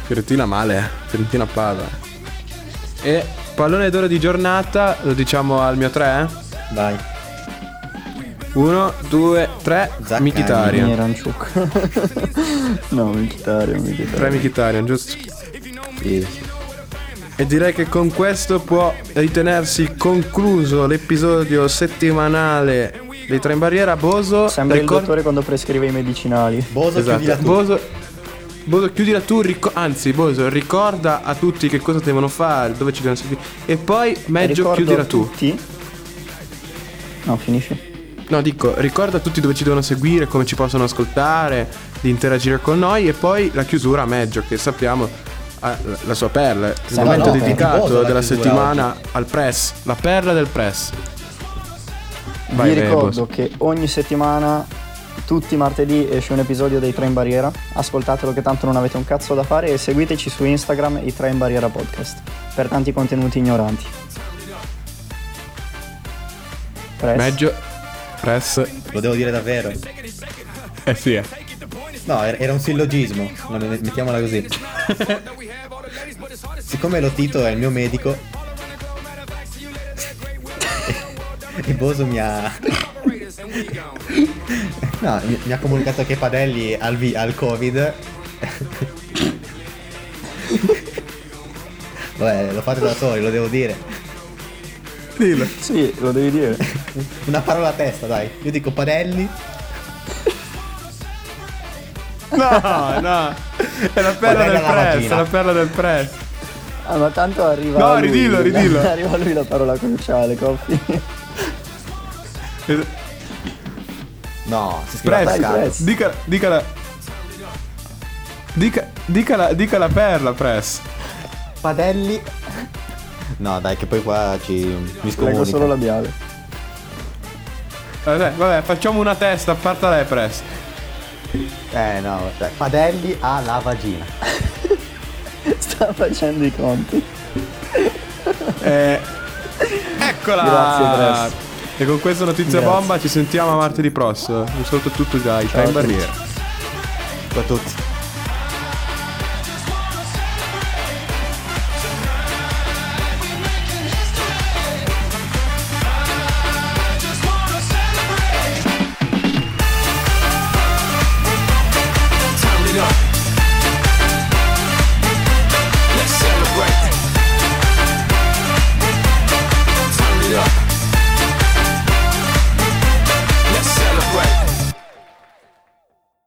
Fiorentina male, eh. Fiorentina pava. E pallone d'oro di giornata, lo diciamo al mio 3? Vai. 1, 2, 3, Zaccagni. Mkhitaryan. Miranchuk. no, Mkhitaryan, 3 Mkhitaryan. Mkhitaryan, giusto? Sì. E direi che con questo può ritenersi concluso l'episodio settimanale dei tre in barriera. Boso, Sembra il ricorda- dottore quando prescrive i medicinali. Boso Esatto. Boso, Boso, chiudila tu, ricor- anzi, Boso, ricorda a tutti che cosa devono fare, dove ci devono seguire. E poi, meglio, Ricordo chiudila a tu. tutti. No, finisci. No, dico, ricorda a tutti dove ci devono seguire, come ci possono ascoltare, di interagire con noi. E poi la chiusura a Meggio, che sappiamo ha la, la sua perla. Il momento no, dedicato la della chiusura settimana al press, la perla del press. Vai, Vi vai, ricordo che ogni settimana, tutti i martedì, esce un episodio dei Tre in Barriera. Ascoltatelo che tanto non avete un cazzo da fare e seguiteci su Instagram i Tre in Barriera Podcast per tanti contenuti ignoranti. Press. Meggio, press. Lo devo dire davvero. Eh sì, eh. No, era era un sillogismo. Mettiamola così. Siccome lo Tito è il mio medico. E Boso mi ha. No, mi, mi ha comunicato che Padelli ha il, vi- ha il Covid. Vabbè, lo fate da soli, lo devo dire. Dillo. Sì, lo devi dire. Una parola a testa, dai. Io dico Padelli. No, no. È la perla Padella del alla press, vagina. è la perla del press. Ah, ma tanto arriva. No, lui, ridillo, ridillo. Arriva a lui la parola cruciale, Coppi. No, si scrive Press, dica, dica la... Dica, dica, la, dica la perla, press. Padelli. No, dai, che poi qua ci mi Leggo scomunica. solo labiale. Vabbè, vabbè, facciamo una testa, a parte lei, press. Eh no, cioè, Padelli ha la vagina. Sta facendo i conti. Eh, eccola! Grazie, Press. E con questa notizia Grazie. bomba ci sentiamo martedì prossimo. Un saluto a tutti dai, Ciao a Time. Barriera. Ciao a tutti.